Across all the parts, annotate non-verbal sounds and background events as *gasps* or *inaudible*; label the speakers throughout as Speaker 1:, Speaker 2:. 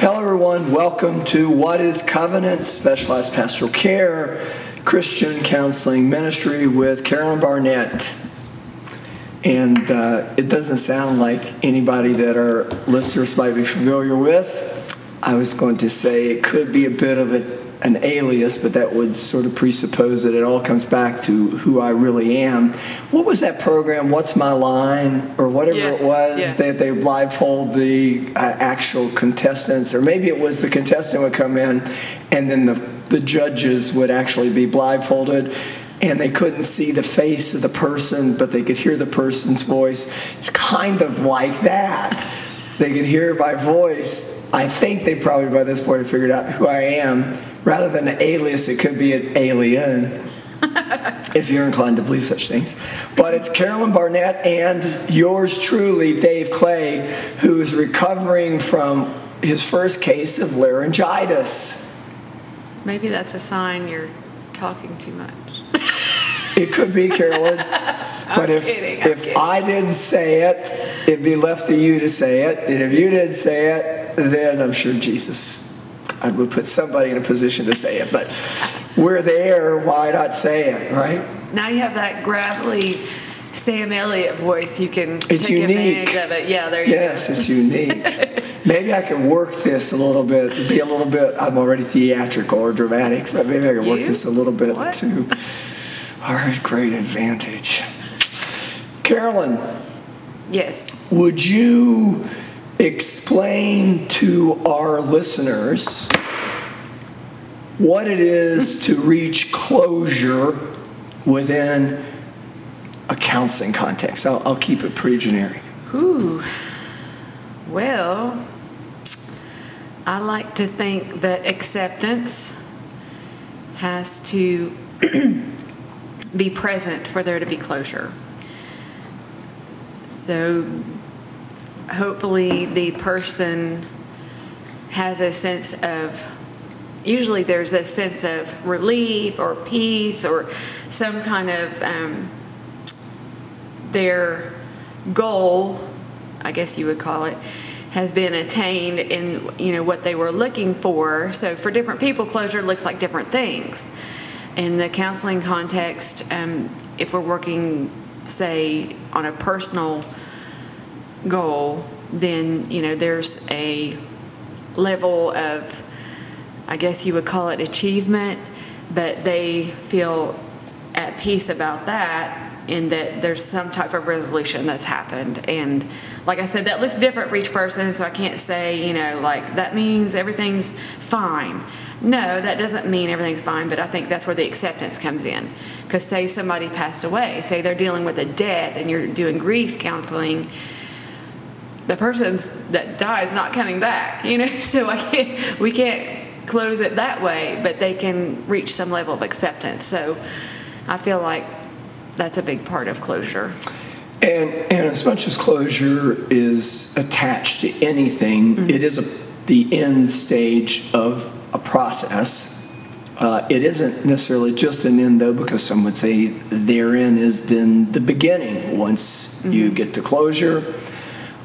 Speaker 1: Hello, everyone. Welcome to What is Covenant Specialized Pastoral Care Christian Counseling Ministry with Carolyn Barnett. And uh, it doesn't sound like anybody that our listeners might be familiar with. I was going to say it could be a bit of a an alias, but that would sort of presuppose that it all comes back to who I really am. What was that program? What's my line, or whatever
Speaker 2: Yeah,
Speaker 1: it was
Speaker 2: yeah.
Speaker 1: that they blindfold the uh, actual contestants, or maybe it was the contestant would come in, and then the the judges would actually be blindfolded. And they couldn't see the face of the person, but they could hear the person's voice. It's kind of like that. They could hear my voice. I think they probably by this point figured out who I am. Rather than an alias, it could be an alien, if you're inclined to believe such things. But it's Carolyn Barnett and yours truly, Dave Clay, who is recovering from his first case of laryngitis.
Speaker 2: Maybe that's a sign you're talking too much.
Speaker 1: It could be, Carolyn. *laughs* But if,
Speaker 2: kidding,
Speaker 1: if
Speaker 2: kidding.
Speaker 1: I didn't say it, it'd be left to you to say it. And if you didn't say it, then I'm sure Jesus I would put somebody in a position to say it. But we're there, why not say it, right?
Speaker 2: Now you have that gravelly Sam Elliott voice. You can
Speaker 1: It's
Speaker 2: take
Speaker 1: unique.
Speaker 2: advantage of it. Yeah, there you go.
Speaker 1: Yes, it's unique. *laughs* Maybe I can work this a little bit, be a little bit, I'm already theatrical or dramatic, but maybe I can work
Speaker 2: You?
Speaker 1: this a little bit
Speaker 2: What?
Speaker 1: to our great advantage. Carolyn.
Speaker 2: Yes.
Speaker 1: Would you explain to our listeners what it is to reach closure within a counseling context? I'll, I'll keep it pretty generic.
Speaker 2: Ooh. Well, I like to think that acceptance has to *clears throat* be present for there to be closure. So hopefully the person has a sense of usually there's a sense of relief or peace or some kind of um, their goal i guess you would call it has been attained in you know what they were looking for. So for different people closure looks like different things. In the counseling context um, if we're working say on a personal goal then you know there's a level of I guess you would call it achievement, but they feel at peace about that in that there's some type of resolution that's happened. And like I said, that looks different for each person, so I can't say, you know, like that means everything's fine. No, that doesn't mean everything's fine, but I think that's where the acceptance comes in. Because say somebody passed away, say they're dealing with a death and you're doing grief counseling, the person that died is not coming back, you know. *laughs* So I can't, we can't close it that way, but they can reach some level of acceptance. So I feel like that's a big part of closure.
Speaker 1: And, and as much as closure is attached to anything, it is a, the end stage of a process. Uh, it isn't necessarily just an end, though, because some would say therein is then the beginning. Once you get to closure,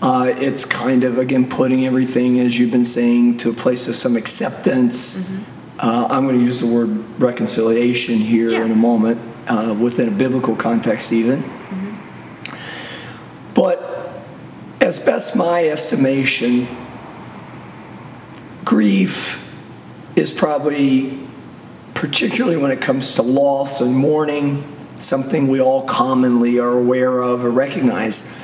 Speaker 1: uh, it's kind of, again, putting everything, as you've been saying, to a place of some acceptance. Uh, I'm going to use the word reconciliation here
Speaker 2: Yeah.
Speaker 1: in a moment, uh, within a biblical context, even. But as best my estimation, grief is probably, particularly when it comes to loss and mourning, something we all commonly are aware of or recognize.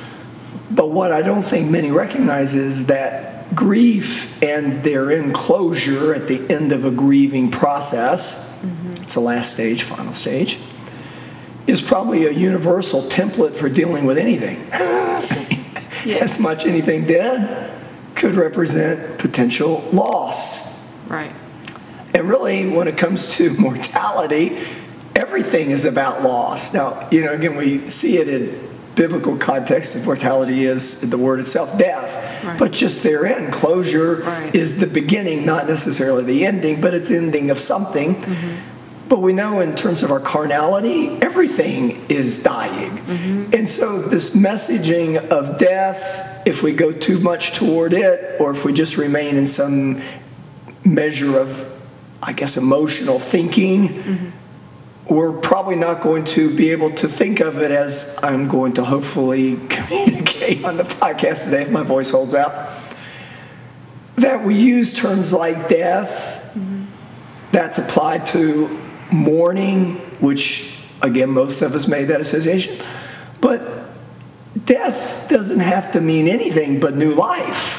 Speaker 1: But what I don't think many recognize is that grief and their enclosure at the end of a grieving process, mm-hmm. it's the last stage, final stage, is probably a universal template for dealing with anything. *laughs* As much anything dead could represent potential loss.
Speaker 2: Right.
Speaker 1: And really, when it comes to *laughs* mortality, everything is about loss. Now, you know, again, we see it in biblical context, of mortality is the word itself, death.
Speaker 2: Right.
Speaker 1: But just therein, closure
Speaker 2: Right.
Speaker 1: is the beginning, not necessarily the ending, but it's ending of something. Mm-hmm. But we know in terms of our carnality, everything is dying. Mm-hmm. And so, this messaging of death, if we go too much toward it, or if we just remain in some measure of, I guess, emotional thinking, mm-hmm. We're probably not going to be able to think of it as I'm going to hopefully *laughs* communicate on the podcast today if my voice holds out. That we use terms like death, mm-hmm. that's applied to mourning, which again, most of us made that association. But death doesn't have to mean anything but new life.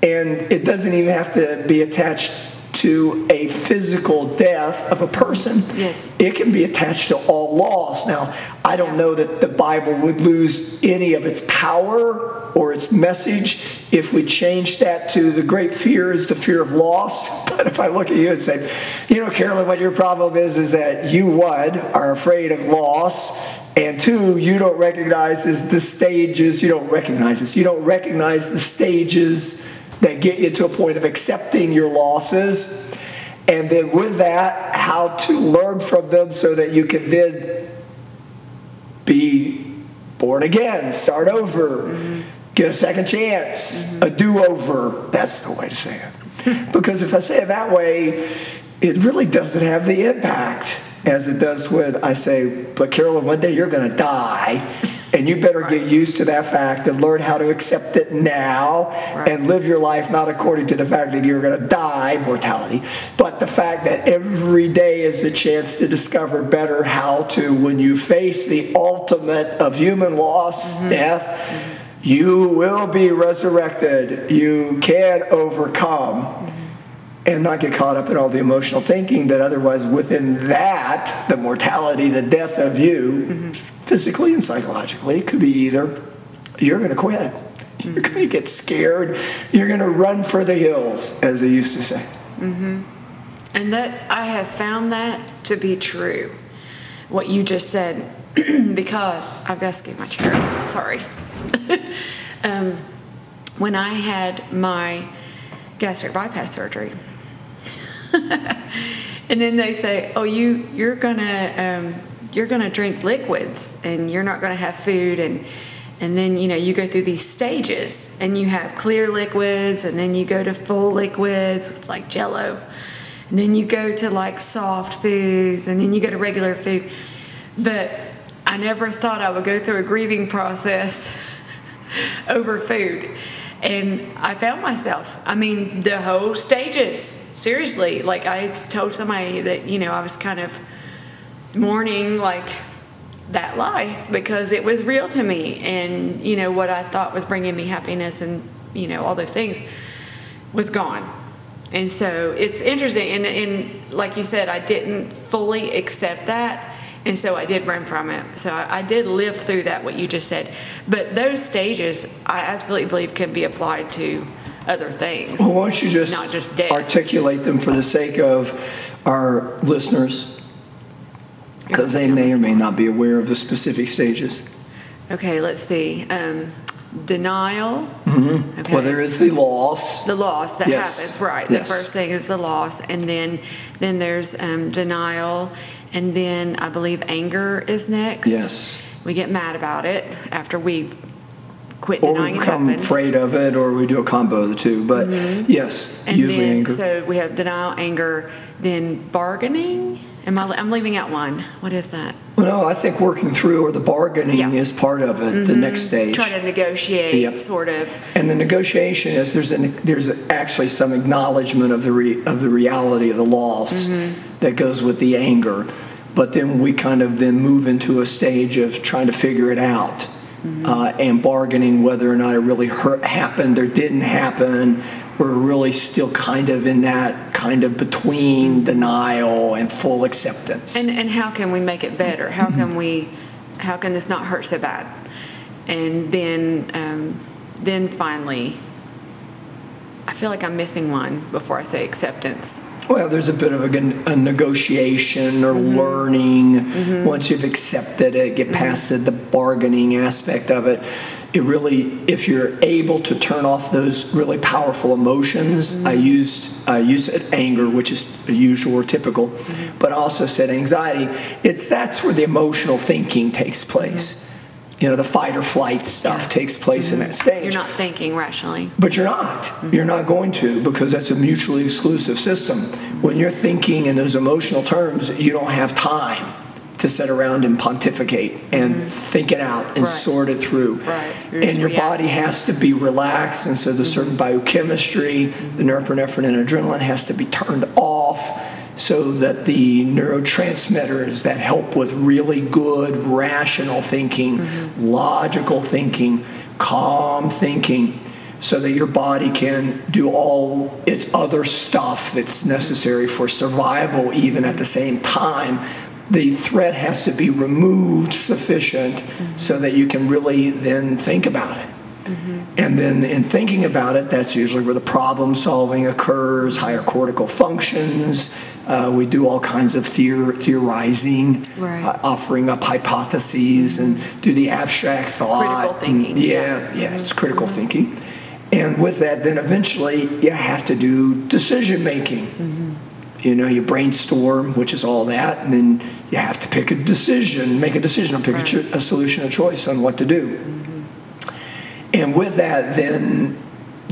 Speaker 1: And it doesn't even have to be attached to a physical death of a person.
Speaker 2: Yes.
Speaker 1: It can be attached to all loss. Now, I don't know that the Bible would lose any of its power or its message if we changed that to the great fear is the fear of loss. *laughs* But if I look at you and say, you know, Carolyn, what your problem is is that you, one, are afraid of loss, and two, you don't recognize is the stages, you don't recognize this, you don't recognize the stages that get you to a point of accepting your losses. And then with that, how to learn from them so that you can then be born again, start over, mm-hmm. get a second chance, mm-hmm. a do over. That's the way to say it. *laughs* because if I say it that way, it really doesn't have the impact as it does when I say, but Carolyn, one day you're going to die. And you better get used to that fact and learn how to accept it now and live your life not according to the fact that you're going to die, mortality, but the fact that every day is a chance to discover better how to, when you face the ultimate of human loss, mm-hmm. death, you will be resurrected. You can overcome mm-hmm. And not get caught up in all the emotional thinking that otherwise within that the mortality the death of you mm-hmm. physically and psychologically could be either you're going to quit. You're mm-hmm. going to get scared. You're going to run for the hills as they used to say. Mm-hmm.
Speaker 2: And that I have found that to be true, what you just said, *clears throat* because I've got to skip my chair. Sorry. *laughs* um, when I had my gastric bypass surgery, *laughs* and then they say, "Oh, you you're gonna um, you're gonna drink liquids, and you're not gonna have food, and and then you know you go through these stages, and you have clear liquids, and then you go to full liquids like Jello." And then you go to like soft foods, and then you go to regular food. But I never thought I would go through a grieving process *laughs* over food. And I found myself, I mean, the whole stages, seriously. Like I told somebody that, you know, I was kind of mourning like that life because it was real to me. And, you know, what I thought was bringing me happiness and, you know, all those things was gone. And so it's interesting. And, and like you said, I didn't fully accept that. And so I did run from it. So I, I did live through that, what you just said. But those stages, I absolutely believe, can be applied to other things.
Speaker 1: well why don't you just,
Speaker 2: Not just death.
Speaker 1: articulate them for the sake of our listeners because they may or may not be aware of the specific stages
Speaker 2: Okay, let's see. Um, denial. Okay.
Speaker 1: well there is the loss
Speaker 2: the loss that
Speaker 1: Yes.
Speaker 2: happens right the first thing is the loss and then then there's um, denial and then i believe anger is next
Speaker 1: Yes.
Speaker 2: we get mad about it after we quit
Speaker 1: or
Speaker 2: denying
Speaker 1: we
Speaker 2: it
Speaker 1: become
Speaker 2: happened
Speaker 1: afraid of it or we do a combo of the two but yes
Speaker 2: Mm-hmm. and
Speaker 1: usually
Speaker 2: then
Speaker 1: anger
Speaker 2: so we have denial anger then bargaining am I, i'm leaving out one what is that
Speaker 1: Well, no, I think working through or the bargaining
Speaker 2: Yeah. Mm-hmm.
Speaker 1: is part of it, the next stage.
Speaker 2: try to negotiate
Speaker 1: Yep.
Speaker 2: sort of
Speaker 1: And the negotiation is there's an, there's actually some acknowledgement of the re, of the reality of the loss
Speaker 2: Mm-hmm.
Speaker 1: that goes with the anger, but then we kind of then move into a stage of trying to figure it out.
Speaker 2: Mm-hmm.
Speaker 1: Uh, and bargaining whether or not it really hurt, happened or didn't happen. We're really still kind of in that kind of between denial and full acceptance.
Speaker 2: And and how can we make it better? How can we, how can this not hurt so bad? And then um, then finally, I feel like I'm missing one before I say acceptance.
Speaker 1: Well, there's a bit of a, a negotiation or mm-hmm. learning. Mm-hmm. Once you've accepted it, get mm-hmm. past the, the bargaining aspect of it. It really, if you're able to turn off those really powerful emotions, I used I used anger, which is usual or typical, but I also said anxiety. It's that's where the emotional thinking takes place. You know, the fight or flight stuff takes place in that mm-hmm. stage.
Speaker 2: You're not thinking rationally.
Speaker 1: But you're not. Mm-hmm. You're not going to because that's a mutually exclusive system. When you're thinking in those emotional terms, you don't have time to sit around and pontificate and mm-hmm. think it out and
Speaker 2: Right.
Speaker 1: sort it through.
Speaker 2: Right.
Speaker 1: And your body has to be relaxed, and so the certain biochemistry, the norepinephrine and adrenaline has to be turned off so that the neurotransmitters that help with really good rational thinking, mm-hmm. logical thinking, calm thinking, so that your body can do all its other stuff that's necessary for survival, even at the mm-hmm. same time. The threat has to be removed sufficient mm-hmm. so that you can really then think about it. And then in thinking about it, that's usually where the problem solving occurs, higher cortical functions. Uh, we do all kinds of theor- theorizing,
Speaker 2: Right.
Speaker 1: uh, offering up hypotheses, and do the abstract thought.
Speaker 2: Critical thinking,
Speaker 1: and- yeah, yeah, it's critical thinking. And with that, then eventually you have to do decision making. You know, you brainstorm, which is all that, and then you have to pick a decision, make a decision, or pick a,
Speaker 2: Right.
Speaker 1: cho- a solution of choice on what to do. And with that, then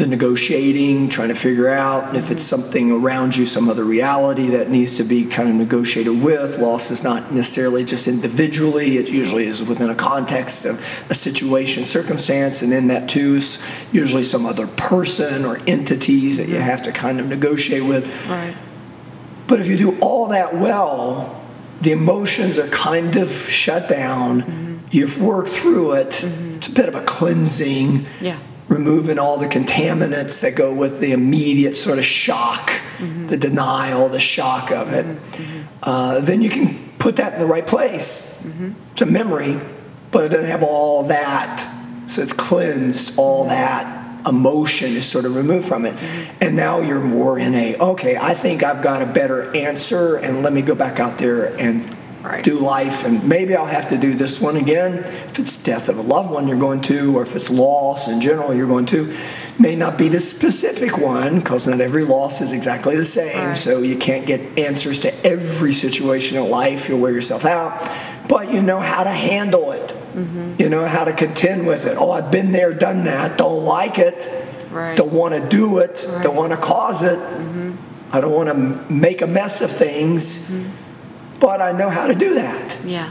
Speaker 1: the negotiating, trying to figure out if it's something around you, some other reality that needs to be kind of negotiated with. Loss is not necessarily just individually, it usually is within a context of a situation, circumstance, and in that too is usually some other person or entities that you mm-hmm. have to kind of negotiate with.
Speaker 2: Right.
Speaker 1: But if you do all that well, the emotions are kind of shut down. Mm-hmm. You've worked through it. Mm-hmm. It's a bit of a cleansing,
Speaker 2: Yeah.
Speaker 1: Removing all the contaminants that go with the immediate sort of shock, mm-hmm. the denial, the shock of it. Mm-hmm. Mm-hmm. Uh, then you can put that in the right place. It's a memory, but it doesn't have all that. So it's cleansed, all that emotion is sort of removed from it. And now you're more in a, okay, I think I've got a better answer, and let me go back out there and
Speaker 2: Right.
Speaker 1: do life. And maybe I'll have to do this one again. If it's death of a loved one, you're going to, or if it's loss in general, you're going to. May not be the specific one, because not every loss is exactly the same.
Speaker 2: Right.
Speaker 1: So you can't get answers to every situation in life. You'll wear yourself out. But you know how to handle it. Mm-hmm. You know how to contend with it. Oh, I've been there, done that. Don't like it.
Speaker 2: Right.
Speaker 1: Don't want to do it. Don't want to cause it. Mm-hmm. I don't want to make a mess of things. Mm-hmm. But I know how to do that.
Speaker 2: Yeah,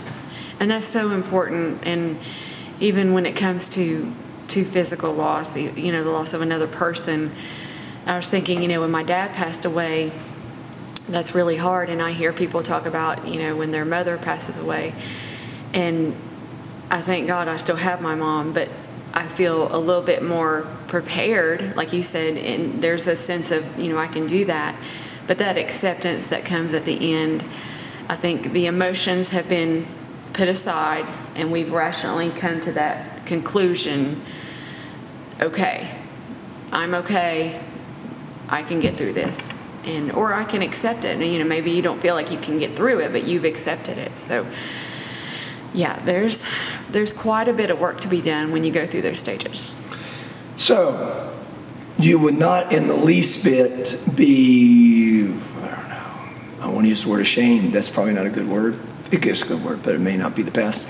Speaker 2: and that's so important. And even when it comes to to physical loss, you you know, the loss of another person, I was thinking, you know, when my dad passed away, that's really hard. And I hear people talk about, you know, when their mother passes away, and I thank God I still have my mom, but I feel a little bit more prepared, like you said, and there's a sense of, you know, I can do that. But that acceptance that comes at the end, I think the emotions have been put aside and we've rationally come to that conclusion okay, I'm okay, I can get through this. And, or I can accept it. And, you know, maybe you don't feel like you can get through it, but you've accepted it. So, yeah, there's there's quite a bit of work to be done when you go through those stages.
Speaker 1: So, you would not in the least bit be, I don't know, I want to use the word ashamed. That's probably not a good word. It is a good word, but it may not be the best.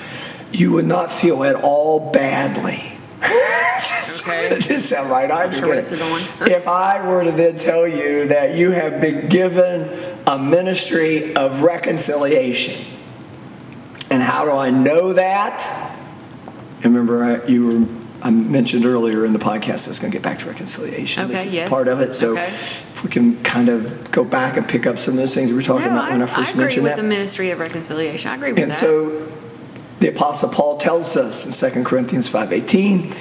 Speaker 1: You would not feel at all badly. *laughs*
Speaker 2: Okay. *laughs*
Speaker 1: did sound right. I
Speaker 2: sure where
Speaker 1: get
Speaker 2: this is
Speaker 1: it. If I were to then tell you that you have been given a ministry of reconciliation, and how do I know that? Remember, I, you were I mentioned earlier in the podcast. I was going to get back to reconciliation.
Speaker 2: Okay, this
Speaker 1: is
Speaker 2: yes.
Speaker 1: part of it. So,
Speaker 2: Okay.
Speaker 1: We can kind of go back and pick up some of those things we were talking
Speaker 2: No,
Speaker 1: about when I
Speaker 2: I,
Speaker 1: first
Speaker 2: agree
Speaker 1: mentioned
Speaker 2: with
Speaker 1: that.
Speaker 2: the ministry of reconciliation. I agree with
Speaker 1: And
Speaker 2: that.
Speaker 1: so the apostle Paul tells us in 2 Corinthians 5:18,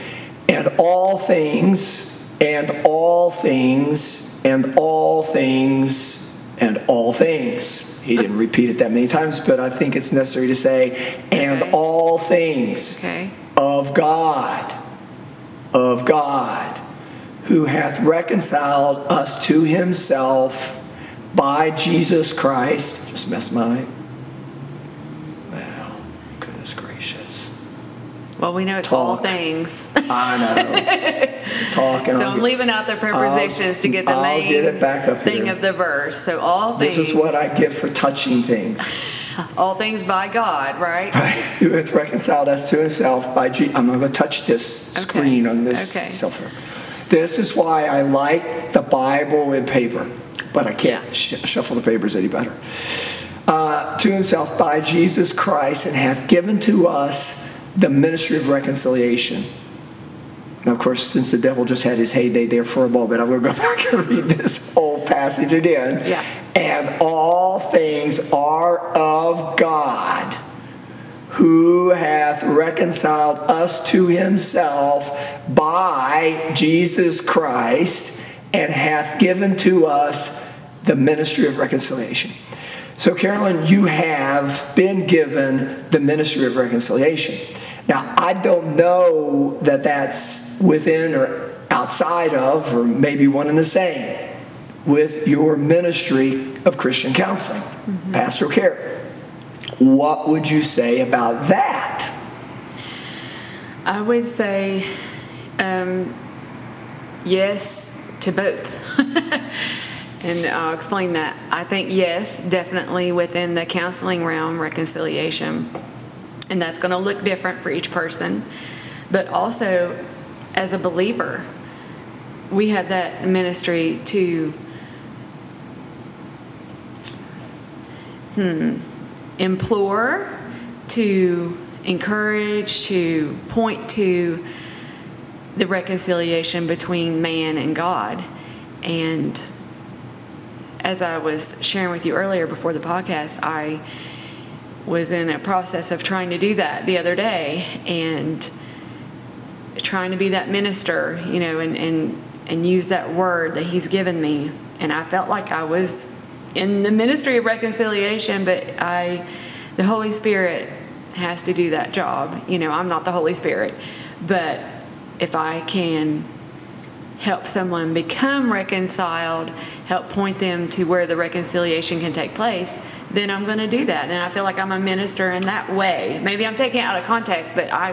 Speaker 1: and all things and all things and all things and all things. He didn't repeat it that many times, but I think it's necessary to say and
Speaker 2: Okay.
Speaker 1: all things
Speaker 2: okay.
Speaker 1: of God, of God, who hath reconciled us to himself by Jesus Christ. Just mess my. Well, goodness gracious.
Speaker 2: Well, we know it's all things.
Speaker 1: I know. *laughs* Talking.
Speaker 2: So I'm leaving out the prepositions to get the
Speaker 1: I'll
Speaker 2: main
Speaker 1: get it back up
Speaker 2: thing
Speaker 1: here.
Speaker 2: of the verse. So all things.
Speaker 1: This is what I get for touching things. *laughs*
Speaker 2: all things by God, right? right? *laughs*
Speaker 1: Who hath reconciled us to himself by G. I'm not going to touch this
Speaker 2: Okay.
Speaker 1: screen on this
Speaker 2: Okay.
Speaker 1: cell phone. This is why I like the Bible in paper, but I can't sh- shuffle the papers any better. Uh, to himself by Jesus Christ, and hath given to us the ministry of reconciliation. Now, of course, since the devil just had his heyday there for a moment, I'm going to go *laughs* back and read this whole passage again.
Speaker 2: Yeah.
Speaker 1: And all things are of God, who hath reconciled us to himself by Jesus Christ, and hath given to us the ministry of reconciliation. So, Carolyn, you have been given the ministry of reconciliation. Now, I don't know that that's within or outside of, or maybe one and the same, with your ministry of Christian counseling, mm-hmm. pastoral care. What would you say about that?
Speaker 2: I would say um, yes to both. *laughs* and I'll explain that. I think yes, definitely within the counseling realm, reconciliation. And that's going to look different for each person. But also, as a believer, we have that ministry to hmm, implore, to encourage, to point to the reconciliation between man and God. And as I was sharing with you earlier before the podcast, I was in a process of trying to do that the other day and trying to be that minister, you know, and, and, and use that word that he's given me. And I felt like I was in the ministry of reconciliation, but I, the Holy Spirit has to do that job. You know, I'm not the Holy Spirit, but if I can help someone become reconciled, help point them to where the reconciliation can take place, then I'm going to do that. And I feel like I'm a minister in that way. Maybe I'm taking it out of context, but I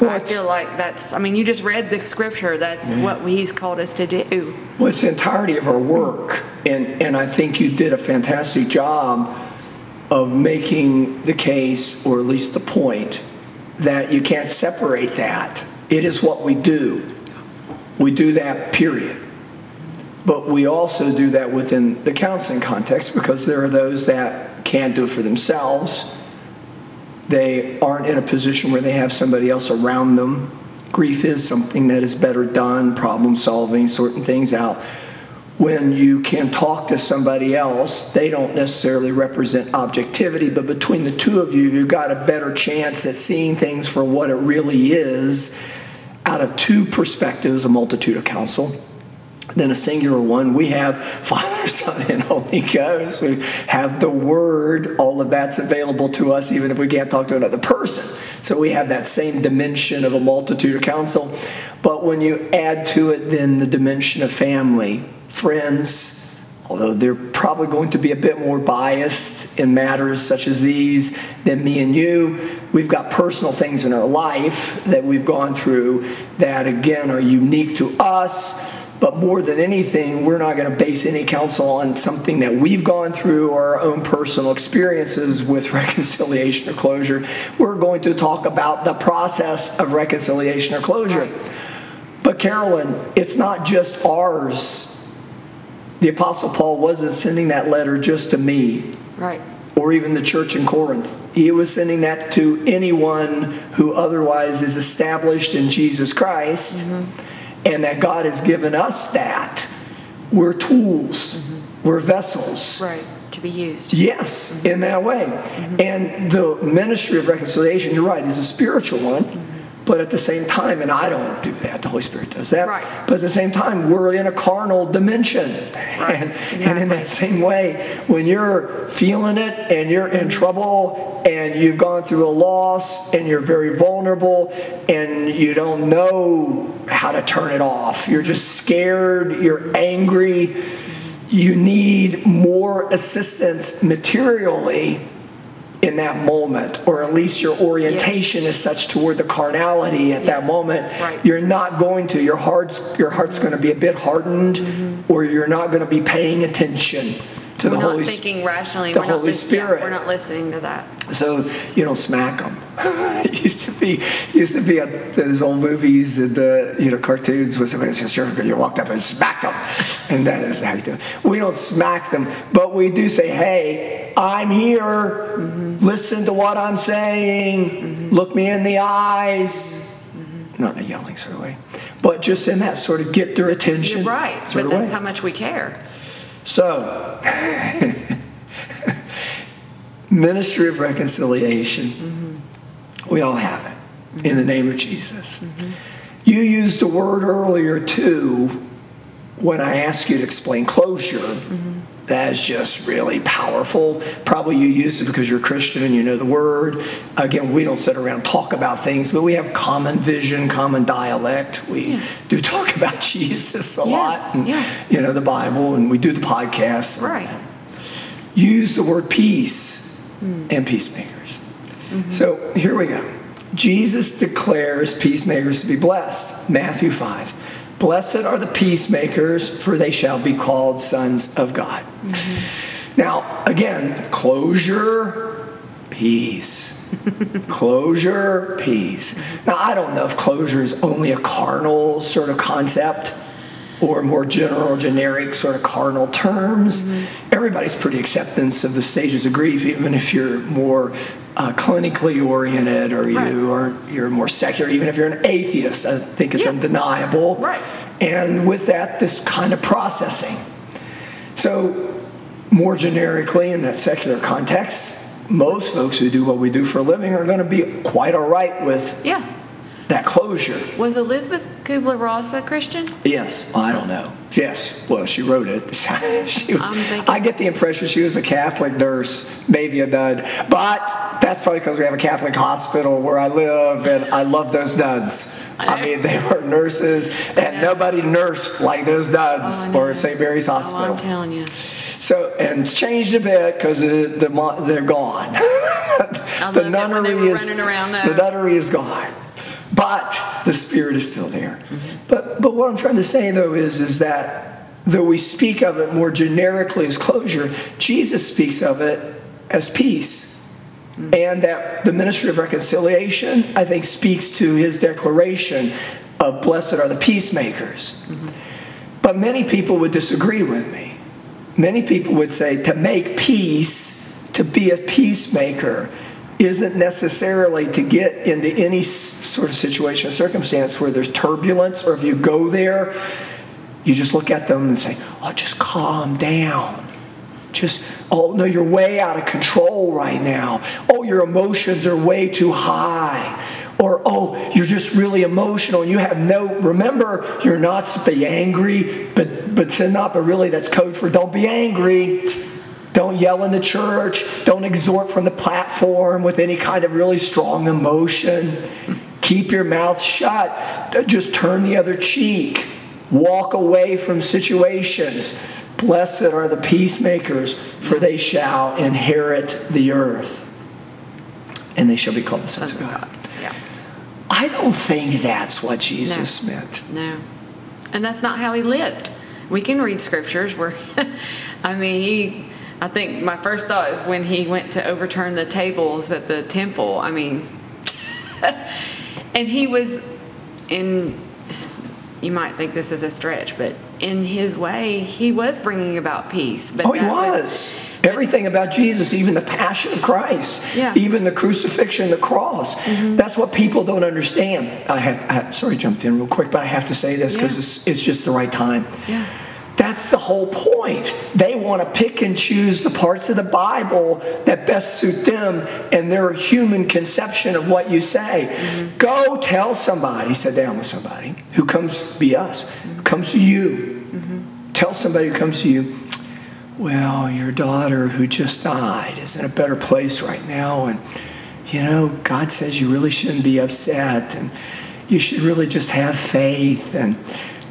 Speaker 2: I feel like that's I mean you just read the scripture. That's what he's called us to do.
Speaker 1: Well, it's the entirety of our work, and, and I think you did a fantastic job of making the case, or at least the point, that you can't separate that. It is what we do. We do that, period. But we also do that within the counseling context because there are those that can't do it for themselves. They aren't in a position where they have somebody else around them. Grief is something that is better done, problem solving, sorting things out. When you can talk to somebody else, they don't necessarily represent objectivity, but between the two of you, you've got a better chance at seeing things for what it really is out of two perspectives, a multitude of counsel than a singular one. We have *laughs* Father, Son, and Holy Ghost. We have the Word. All of that's available to us, even if we can't talk to another person. So we have that same dimension of a multitude of counsel. But when you add to it then the dimension of family, friends, although they're probably going to be a bit more biased in matters such as these than me and you. We've got personal things in our life that we've gone through that, again, are unique to us. But more than anything, we're not going to base any counsel on something that we've gone through or our own personal experiences with *laughs* reconciliation or closure. We're going to talk about the process of reconciliation or closure. But, Carolyn, it's not just ours. The Apostle Paul wasn't sending that letter just to me
Speaker 2: Right.
Speaker 1: or even the church in Corinth. He was sending that to anyone who otherwise is established in Jesus Christ, mm-hmm. And that God has given us that. We're tools, mm-hmm. we're vessels.
Speaker 2: Right. To be used.
Speaker 1: Yes, in that way. Mm-hmm. And the ministry of reconciliation, you're right, is a spiritual one. Mm-hmm. But at the same time, and I don't do that, the Holy Spirit does that.
Speaker 2: Right.
Speaker 1: But at the same time, we're in a carnal dimension. And, and in that same way, when you're feeling it and you're in trouble and you've gone through a loss and you're very vulnerable and you don't know how to turn it off, you're just scared, you're angry, you need more assistance materially in that moment, or at least your orientation is such toward the carnality at that moment.
Speaker 2: right.
Speaker 1: You're not going to. Your heart's your heart's going to be a bit hardened, mm-hmm. or you're not going to be paying attention to
Speaker 2: We're
Speaker 1: the
Speaker 2: not
Speaker 1: Holy
Speaker 2: thinking rationally.
Speaker 1: the
Speaker 2: we're not
Speaker 1: Holy
Speaker 2: yeah,
Speaker 1: Spirit.
Speaker 2: we're not listening to that.
Speaker 1: So you don't smack them. *laughs* it used to be used to be a, those old movies and the you know cartoons where somebody says sure you walked up and smacked them, and that is how you do. it. We don't smack them, but we do say, "Hey, I'm here. Mm-hmm. Listen to what I'm saying. Mm-hmm. Look me in the eyes." Not in a yelling sort of way, but just in that sort of get their attention.
Speaker 2: You're right,
Speaker 1: sort
Speaker 2: but that's
Speaker 1: way.
Speaker 2: how much we care.
Speaker 1: So, *laughs* ministry of reconciliation, mm-hmm. we all have it in the mm-hmm. name of Jesus. You used a word earlier too when I asked you to explain closure. That is just really powerful. Probably you use it because you're Christian and you know the word. Again, we don't sit around and talk about things, but we have common vision, common dialect. We do talk *laughs* about Jesus a
Speaker 2: Yeah,
Speaker 1: lot, and,
Speaker 2: yeah.
Speaker 1: you know the Bible, and we do the podcasts. and
Speaker 2: Right.
Speaker 1: use the word peace hmm. and peacemakers. Mm-hmm. So here we go. Jesus declares peacemakers to be blessed. Matthew 5. Blessed are the peacemakers, for they shall be called sons of God. Mm-hmm. Now, again, closure, peace. *laughs* closure, peace. Now, I don't know if closure is only a carnal sort of concept or more general, generic sort of cardinal terms. Everybody's pretty acceptance of the stages of grief, even if you're more uh, clinically oriented or you
Speaker 2: Right.
Speaker 1: are you're more secular. Even if you're an atheist, I think it's
Speaker 2: Yeah.
Speaker 1: undeniable.
Speaker 2: Right.
Speaker 1: And with that, this kind of processing. So, more generically, in that secular context, most folks who do what we do for a living are going to be quite all right with
Speaker 2: Yeah.
Speaker 1: That closure.
Speaker 2: Was Elizabeth Kubler Ross a Christian?
Speaker 1: Yes, I don't know. Yes, well, she wrote it. *laughs* She was- I get the impression she was a Catholic nurse, maybe a nun, but that's probably because we have a Catholic hospital where I live, and I love those nuns.
Speaker 2: I
Speaker 1: I, mean, they were nurses, and nobody nursed like those nuns
Speaker 2: Oh,
Speaker 1: or St. Mary's Hospital. Oh.
Speaker 2: I'm telling you.
Speaker 1: So, and it's changed a bit because the, the, they're gone. *laughs* The
Speaker 2: loved it when they
Speaker 1: nunnery is the nunnery is gone, but the spirit is still there.
Speaker 2: Mm-hmm.
Speaker 1: But but what I'm trying to say though is is that though we speak of it more generically as closure, Jesus speaks of it as peace.
Speaker 2: Mm-hmm.
Speaker 1: And that the ministry of reconciliation, I think, speaks to his declaration of blessed are the peacemakers.
Speaker 2: Mm-hmm.
Speaker 1: But many people would disagree with me. Many people would say to make peace, to be a peacemaker, isn't necessarily to get into any sort of situation or circumstance where there's turbulence, or if you go there, you just look at them and say, Oh, just calm down. Just, oh, no, you're way out of control right now. Oh, your emotions are way too high. Or, oh, you're just really emotional and you have no, remember, you're not to be angry, but, but sin not, but really that's code for don't be angry. Don't yell in the church. Don't exhort from the platform with any kind of really strong emotion. Keep your mouth shut. Just turn the other cheek. Walk away from situations. Blessed are the peacemakers, for they shall inherit the earth. And they shall be called the sons,
Speaker 2: Sons
Speaker 1: of
Speaker 2: of
Speaker 1: God.
Speaker 2: God. Yeah.
Speaker 1: I don't think that's what Jesus
Speaker 2: No.
Speaker 1: meant.
Speaker 2: No. And that's not how he lived. We can read scriptures where, *laughs* I mean, he, I think my first thought is when he went to overturn the tables at the temple. I mean, *laughs* and he was in, you might think this is a stretch, but in his way, he was bringing about peace. But
Speaker 1: Oh, he
Speaker 2: that
Speaker 1: was. Everything about Jesus, even the passion of Christ,
Speaker 2: Yeah.
Speaker 1: even the crucifixion, the cross. Mm-hmm. That's what people don't understand. I have, I, sorry, jumped in real quick, but I have to say this because
Speaker 2: Yeah.
Speaker 1: it's, it's just the right time.
Speaker 2: Yeah.
Speaker 1: That's the whole point. They want to pick and choose the parts of the Bible that best suit them and their human conception of what you say. Go tell somebody, sit down with somebody who comes, be us, who comes to you. Tell somebody who comes to you, well, your daughter who just died is in a better place right now. And, you know, God says you really shouldn't be upset and you should really just have faith. And,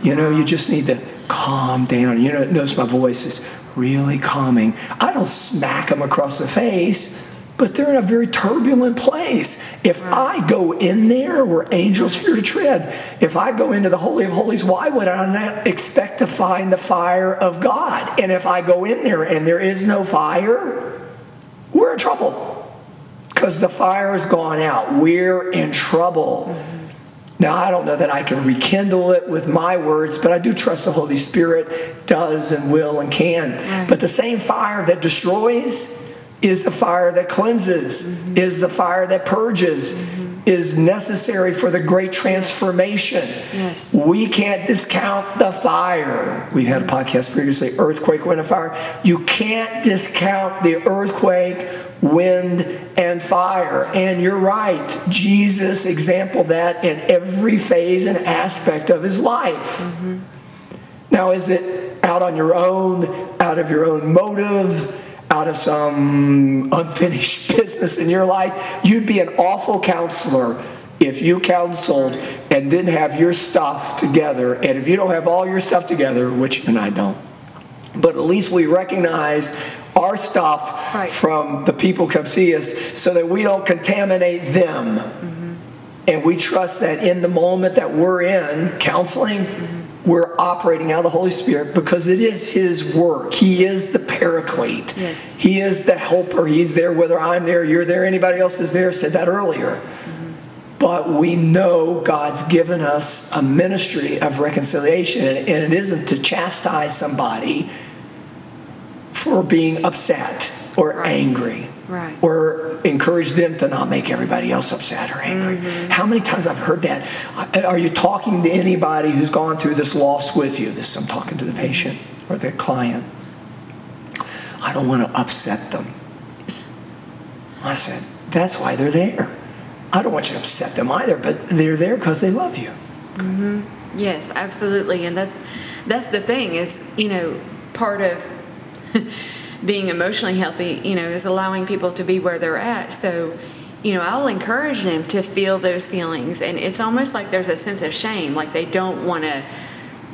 Speaker 1: you know, you just need to calm down. You know, notice my voice is really calming. I don't smack them across the face, but they're in a very turbulent place. If I go in there where angels fear to tread, if I go into the Holy of Holies, why would I not expect to find the fire of God? And if I go in there and there is no fire, we're in trouble because the fire has gone out. We're in trouble. Mm-hmm. Now, I don't know that I can rekindle it with my words, but I do trust the Holy Spirit does and will and can.
Speaker 2: Right.
Speaker 1: But the same fire that destroys is the fire that cleanses, mm-hmm. is the fire that purges, mm-hmm. Is necessary for the great transformation.
Speaker 2: Yes.
Speaker 1: We can't discount the fire. We've had a podcast previously earthquake, wind, and fire. You can't discount the earthquake, wind, and fire. And you're right. Jesus exampled that in every phase and aspect of his life. Mm-hmm. Now, is it out on your own, out of your own motive, out of some unfinished *laughs* business in your life? You'd be an awful counselor if you counseled and didn't have your stuff together. And if you don't have all your stuff together, which you and I don't, but at least we recognize our stuff
Speaker 2: Right.
Speaker 1: from the people come see us so that we don't contaminate them. Mm-hmm. And we trust that in the moment that we're in counseling, mm-hmm. We're operating out of the Holy Spirit because it is His work. He is the paraclete.
Speaker 2: Yes.
Speaker 1: He is the helper. He's there whether I'm there, you're there, anybody else is there. Said that earlier. Mm-hmm. But we know God's given us a ministry of reconciliation, and and it isn't to chastise somebody for being upset or
Speaker 2: Right.
Speaker 1: angry
Speaker 2: Right.
Speaker 1: or encourage them to not make everybody else upset or angry. How many times I've heard that? Uh, Are you talking to anybody who's gone through this loss with you? This I'm talking to the patient or the client. I don't want to upset them. I said, that's why they're there. I don't want you to upset them either, but they're there because they love you.
Speaker 2: Yes, absolutely, and that's that's the thing is you know part of *laughs* being emotionally healthy, you know, is allowing people to be where they're at. So, you know, I'll encourage them to feel those feelings, and it's almost like there's a sense of shame, like they don't want to,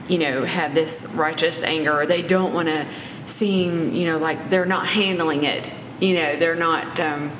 Speaker 2: you know, have this righteous anger, or they don't want to seem, you know, like they're not handling it. You know, they're not. Um,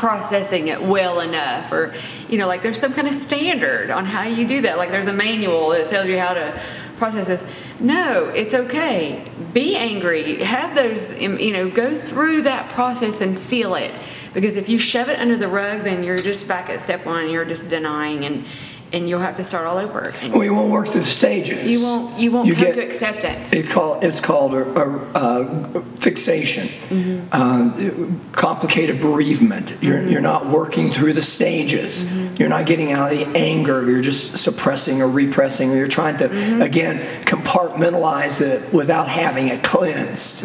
Speaker 2: processing it well enough or you know like there's some kind of standard on how you do that like there's a manual that tells you how to process this no it's okay be angry have those you know go through that process and feel it because if you shove it under the rug then you're just back at step one you're just denying and and you'll have to start all over and
Speaker 1: We won't work through the stages.
Speaker 2: you won't you won't you come
Speaker 1: get-
Speaker 2: to acceptance
Speaker 1: It call, it's called a, a, a fixation,
Speaker 2: Mm-hmm.
Speaker 1: uh, complicated bereavement. You're, you're not working through the stages.
Speaker 2: Mm-hmm.
Speaker 1: You're not getting out of the anger. You're just suppressing or repressing. Or you're trying to,
Speaker 2: Mm-hmm.
Speaker 1: again, compartmentalize it without having it cleansed,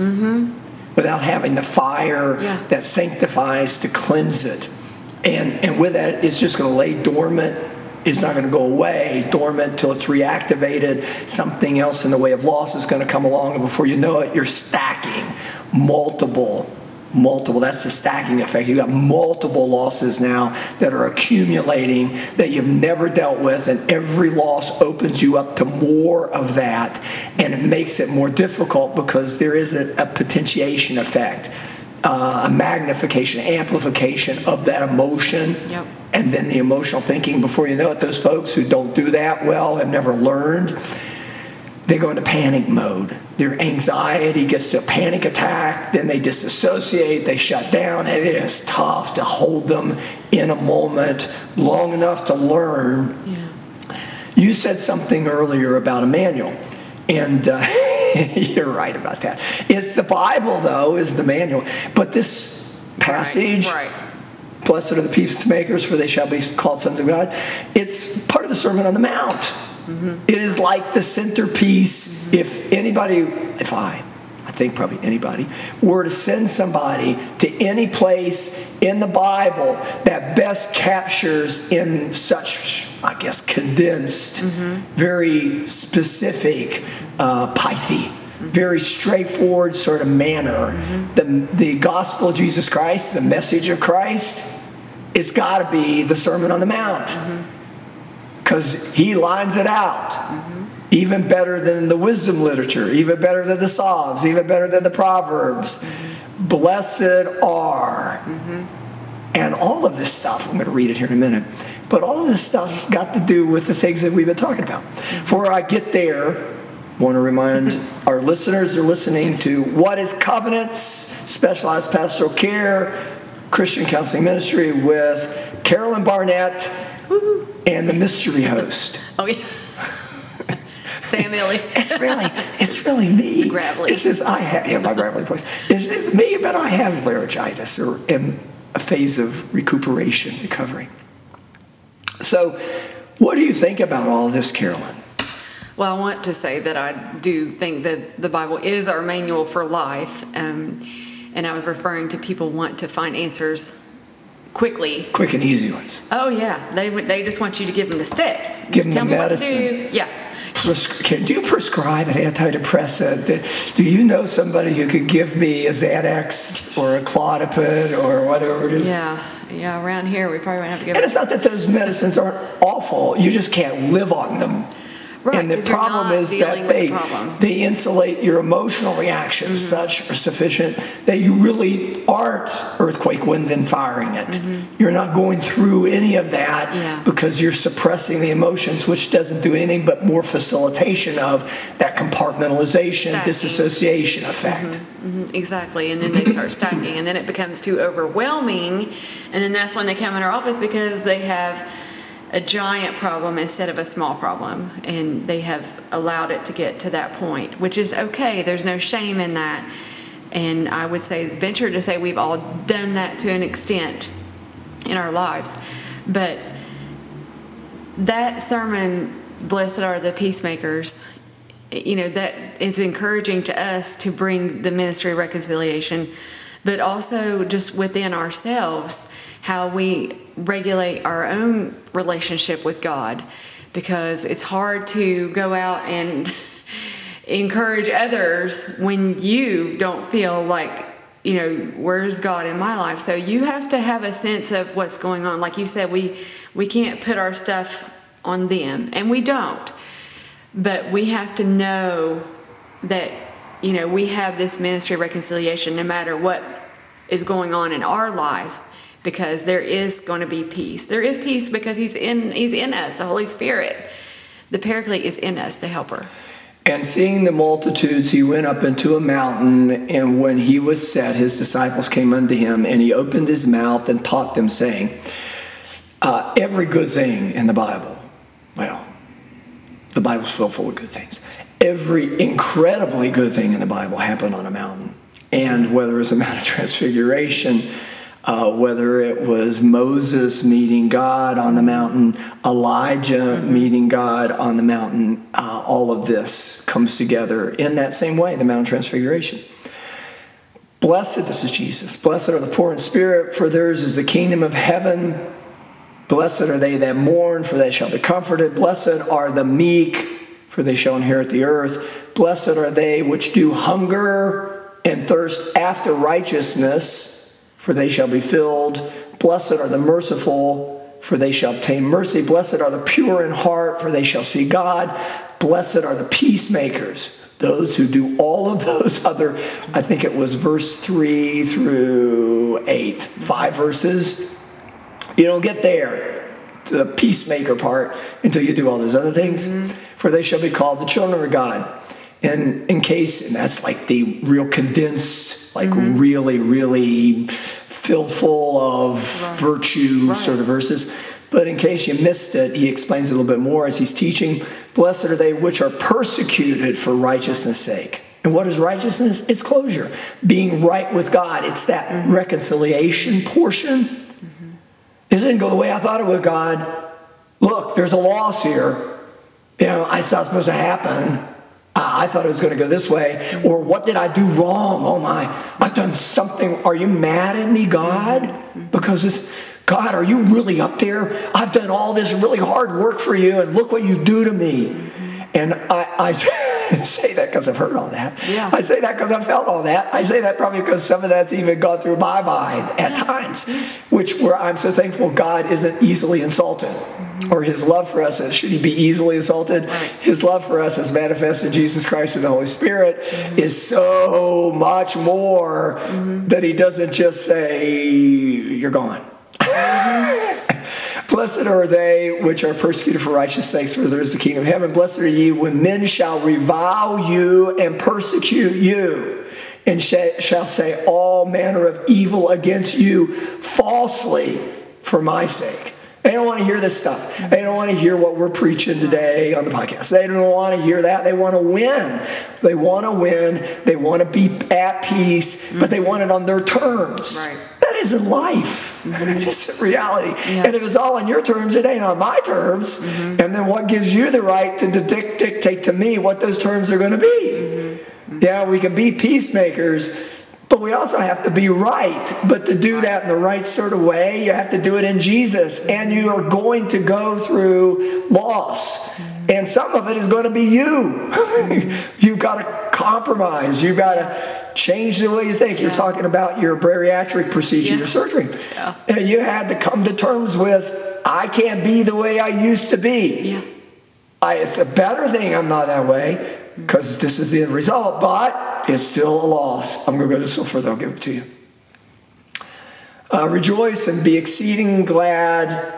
Speaker 1: without having the fire
Speaker 2: Mm-hmm. Yeah.
Speaker 1: that sanctifies to cleanse it. And, and with that, it's just going to lay dormant it's not going to go away dormant till it's reactivated. Something else in the way of loss is going to come along, and before you know it, you're stacking multiple, multiple. That's the stacking effect. You've got multiple losses now that are accumulating that you've never dealt with, and every loss opens you up to more of that, and it makes it more difficult because there is a, a potentiation effect. Uh, a magnification, amplification of that emotion,
Speaker 2: Yep.
Speaker 1: and then the emotional thinking. Before you know it, those folks who don't do that well have never learned. They go into panic mode. Their anxiety gets to a panic attack, then they disassociate, they shut down, and it is tough to hold them in a moment long enough to learn
Speaker 2: yeah
Speaker 1: you said something earlier about Emmanuel, and uh, *laughs* you're right about that. It's the Bible, though, is the manual. But this passage,
Speaker 2: right,
Speaker 1: blessed are the peacemakers, for they shall be called sons of God, it's part of the Sermon on the Mount. Mm-hmm. It is like the centerpiece. Mm-hmm. If anybody, if I, I think probably anybody, were to send somebody to any place in the Bible that best captures in such, I guess, condensed, mm-hmm. very specific, uh, pithy, very straightforward sort of manner, the, the gospel of Jesus Christ, the message of Christ, it's got to be the Sermon on the Mount because he lines it out. Mm-hmm. even better than the wisdom literature, even better than the Psalms, even better than the Proverbs. Mm-hmm. Blessed are. Mm-hmm. And all of this stuff, I'm going to read it here in a minute, but all of this stuff got to do with the things that we've been talking about. Before I get there, I want to remind *laughs* our listeners are listening to What is Covenants, Specialized Pastoral Care, Christian Counseling Ministry with Carolyn Barnett and the mystery host.
Speaker 2: Oh, yeah. *laughs* Sam Elliott.
Speaker 1: It's really, it's really me.
Speaker 2: It's gravelly.
Speaker 1: It's just I have yeah, my gravelly voice. It's, it's me, but I have laryngitis or am a phase of recuperation, recovery. So, what do you think about all this, Carolyn?
Speaker 2: Well, I want to say that I do think that the Bible is our manual for life. Um, and I was referring to people want to find answers quickly.
Speaker 1: Quick and easy ones.
Speaker 2: Oh, yeah. They, they just want you to give them the steps.
Speaker 1: Give
Speaker 2: just
Speaker 1: them
Speaker 2: tell
Speaker 1: the
Speaker 2: me
Speaker 1: medicine.
Speaker 2: what to do. Yeah.
Speaker 1: Prescri- do you prescribe an antidepressant? Do- Do you know somebody who could give me a Xanax or a Klonopin or whatever it is?
Speaker 2: Yeah. Yeah. Around here, we probably won't have to give
Speaker 1: And it's not that those medicines aren't awful, you just can't live on them.
Speaker 2: Right,
Speaker 1: and the
Speaker 2: 'cause you're
Speaker 1: problem
Speaker 2: not
Speaker 1: is
Speaker 2: dealing
Speaker 1: that
Speaker 2: with the
Speaker 1: they,
Speaker 2: problem. Mm-hmm.
Speaker 1: they insulate your emotional reactions such are sufficient that you really aren't earthquake, wind, and firing it. You're not going through any of that
Speaker 2: Mm-hmm. Yeah.
Speaker 1: because you're suppressing the emotions, which doesn't do anything but more facilitation of that compartmentalization,
Speaker 2: Stacking.
Speaker 1: disassociation effect.
Speaker 2: Mhm, Exactly, and then they start stacking, and then it becomes too overwhelming, and then that's when they come in our office because they have a giant problem instead of a small problem, and they have allowed it to get to that point, which is okay. There's no shame in that, and I would say venture to say we've all done that to an extent in our lives, but that sermon, Blessed are the peacemakers, you know, that is encouraging to us to bring the ministry of reconciliation, but also just within ourselves, how we regulate our own relationship with God. Because it's hard to go out and *laughs* encourage others when you don't feel like you know where's god in my life? So you have to have a sense of what's going on. Like you said we we can't put our stuff on them and we don't. But we have to know that you know we have this ministry of reconciliation no matter what is going on in our life because there is going to be peace there is peace because he's in he's in us the holy spirit the paraclete is in us the helper
Speaker 1: And seeing the multitudes, he went up into a mountain, and when he was set, his disciples came unto him, and he opened his mouth and taught them, saying, uh, Every good thing in the Bible, well, the Bible's filled full of good things. Every incredibly good thing in the Bible happened on a mountain. And whether it's a Mount of *laughs* Transfiguration, uh, whether it was Moses meeting God on the mountain, Elijah meeting God on the mountain, uh, all of this comes together in that same way, the Mount Transfiguration. Blessed, this is Jesus, blessed are the poor in spirit, for theirs is the kingdom of heaven. Blessed are they that mourn, for they shall be comforted. Blessed are the meek, for they shall inherit the earth. Blessed are they which do hunger and thirst after righteousness, for they shall be filled. Blessed are the merciful, for they shall obtain mercy. Blessed are the pure in heart, for they shall see God. Blessed are the peacemakers, those who do all of those *laughs* other, I think it was verse 3 through 8, five verses. You don't get there to the peacemaker part until you do all those other things. Mm-hmm. For they shall be called the children of God. And in case, and that's like the real condensed, like mm-hmm. really, really filled full of virtue
Speaker 2: Right.
Speaker 1: sort of verses. But in case you missed it, he explains a little bit more as he's teaching. Blessed are they which are persecuted for righteousness' sake. And what is righteousness? It's closure, being right with God. It's that mm-hmm. reconciliation portion. Mm-hmm. It didn't go the way I thought it would, God. Look, there's a loss here. You know, it's not supposed to happen. I I thought it was going to go this way. Or what did I do wrong? Oh my, I've done something. Are you mad at me, God? Because this, God, are you really up there? I've done all this really hard work for you, and look what you do to me. And I, I *laughs* say that because I've heard all that.
Speaker 2: Yeah.
Speaker 1: I say that because I've felt all that. I say that probably because some of that's even gone through my mind at times, which where I'm so thankful God isn't easily insulted. Or his love for us, should he be easily assaulted? His love for us as manifested in Jesus Christ and the Holy Spirit mm-hmm. is so much more mm-hmm. that he doesn't just say, You're gone. Mm-hmm. *laughs* Blessed are they which are persecuted for righteous sakes, for there is the kingdom of heaven. Blessed are ye when men shall revile you and persecute you, and shall say all manner of evil against you falsely for my sake. They don't want to hear this stuff. They don't want to hear what we're preaching today on the podcast. They don't want to hear that. They want to win. They want to win. They want to be at peace, but they want it on their terms.
Speaker 2: Right.
Speaker 1: That isn't life. Mm-hmm. It's reality.
Speaker 2: Yeah.
Speaker 1: And if it's all on your terms, it ain't on my terms.
Speaker 2: Mm-hmm.
Speaker 1: And then what gives you the right to dictate to me what those terms are going to be?
Speaker 2: Mm-hmm.
Speaker 1: Yeah, we can be peacemakers, but we also have to be right. But to do that in the right sort of way, you have to do it in Jesus. And you are going to go through loss. And some of it is going to be you. *laughs* You've got to compromise. You've got to change the way you think. You're
Speaker 2: Yeah.
Speaker 1: talking about your bariatric procedure,
Speaker 2: Yeah.
Speaker 1: your surgery.
Speaker 2: Yeah.
Speaker 1: And you had to come to terms with, I can't be the way I used to be.
Speaker 2: Yeah.
Speaker 1: I, it's a better thing I'm not that way because this is the end result, but it's still a loss. I'm going to go just so further. I'll give it to you. Uh, rejoice and be exceeding glad,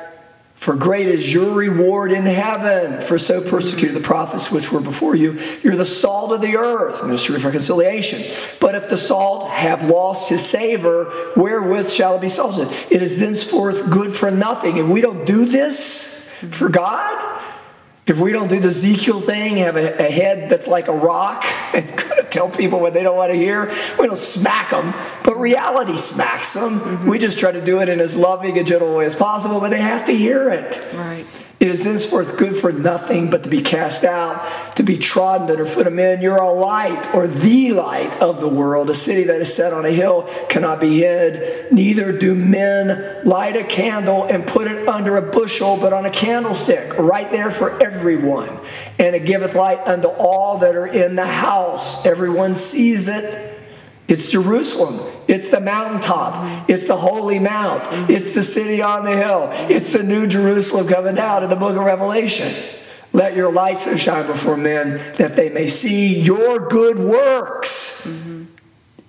Speaker 1: for great is your reward in heaven. For so persecuted the prophets which were before you. You're the salt of the earth, ministry of reconciliation. But if the salt have lost his savor, wherewith shall it be salted? It is thenceforth good for nothing. If we don't do this for God, if we don't do the Ezekiel thing, have a, a head that's like a rock *laughs* and tell people what they don't want to hear, we don't smack them, but reality smacks them. Mm-hmm. We just try to do it in as loving and gentle way as possible, but they have to hear it.
Speaker 2: Right.
Speaker 1: Is thenceforth good for nothing but to be cast out, to be trodden under foot of men. You're a light, or the light of the world. A city that is set on a hill cannot be hid. Neither do men light a candle and put it under a bushel, but on a candlestick, right there for everyone. And it giveth light unto all that are in the house. Everyone sees it. It's Jerusalem. It's the mountaintop. It's the holy mount. It's the city on the hill. It's the new Jerusalem coming down in the book of Revelation. Let your light so shine before men that they may see your good works.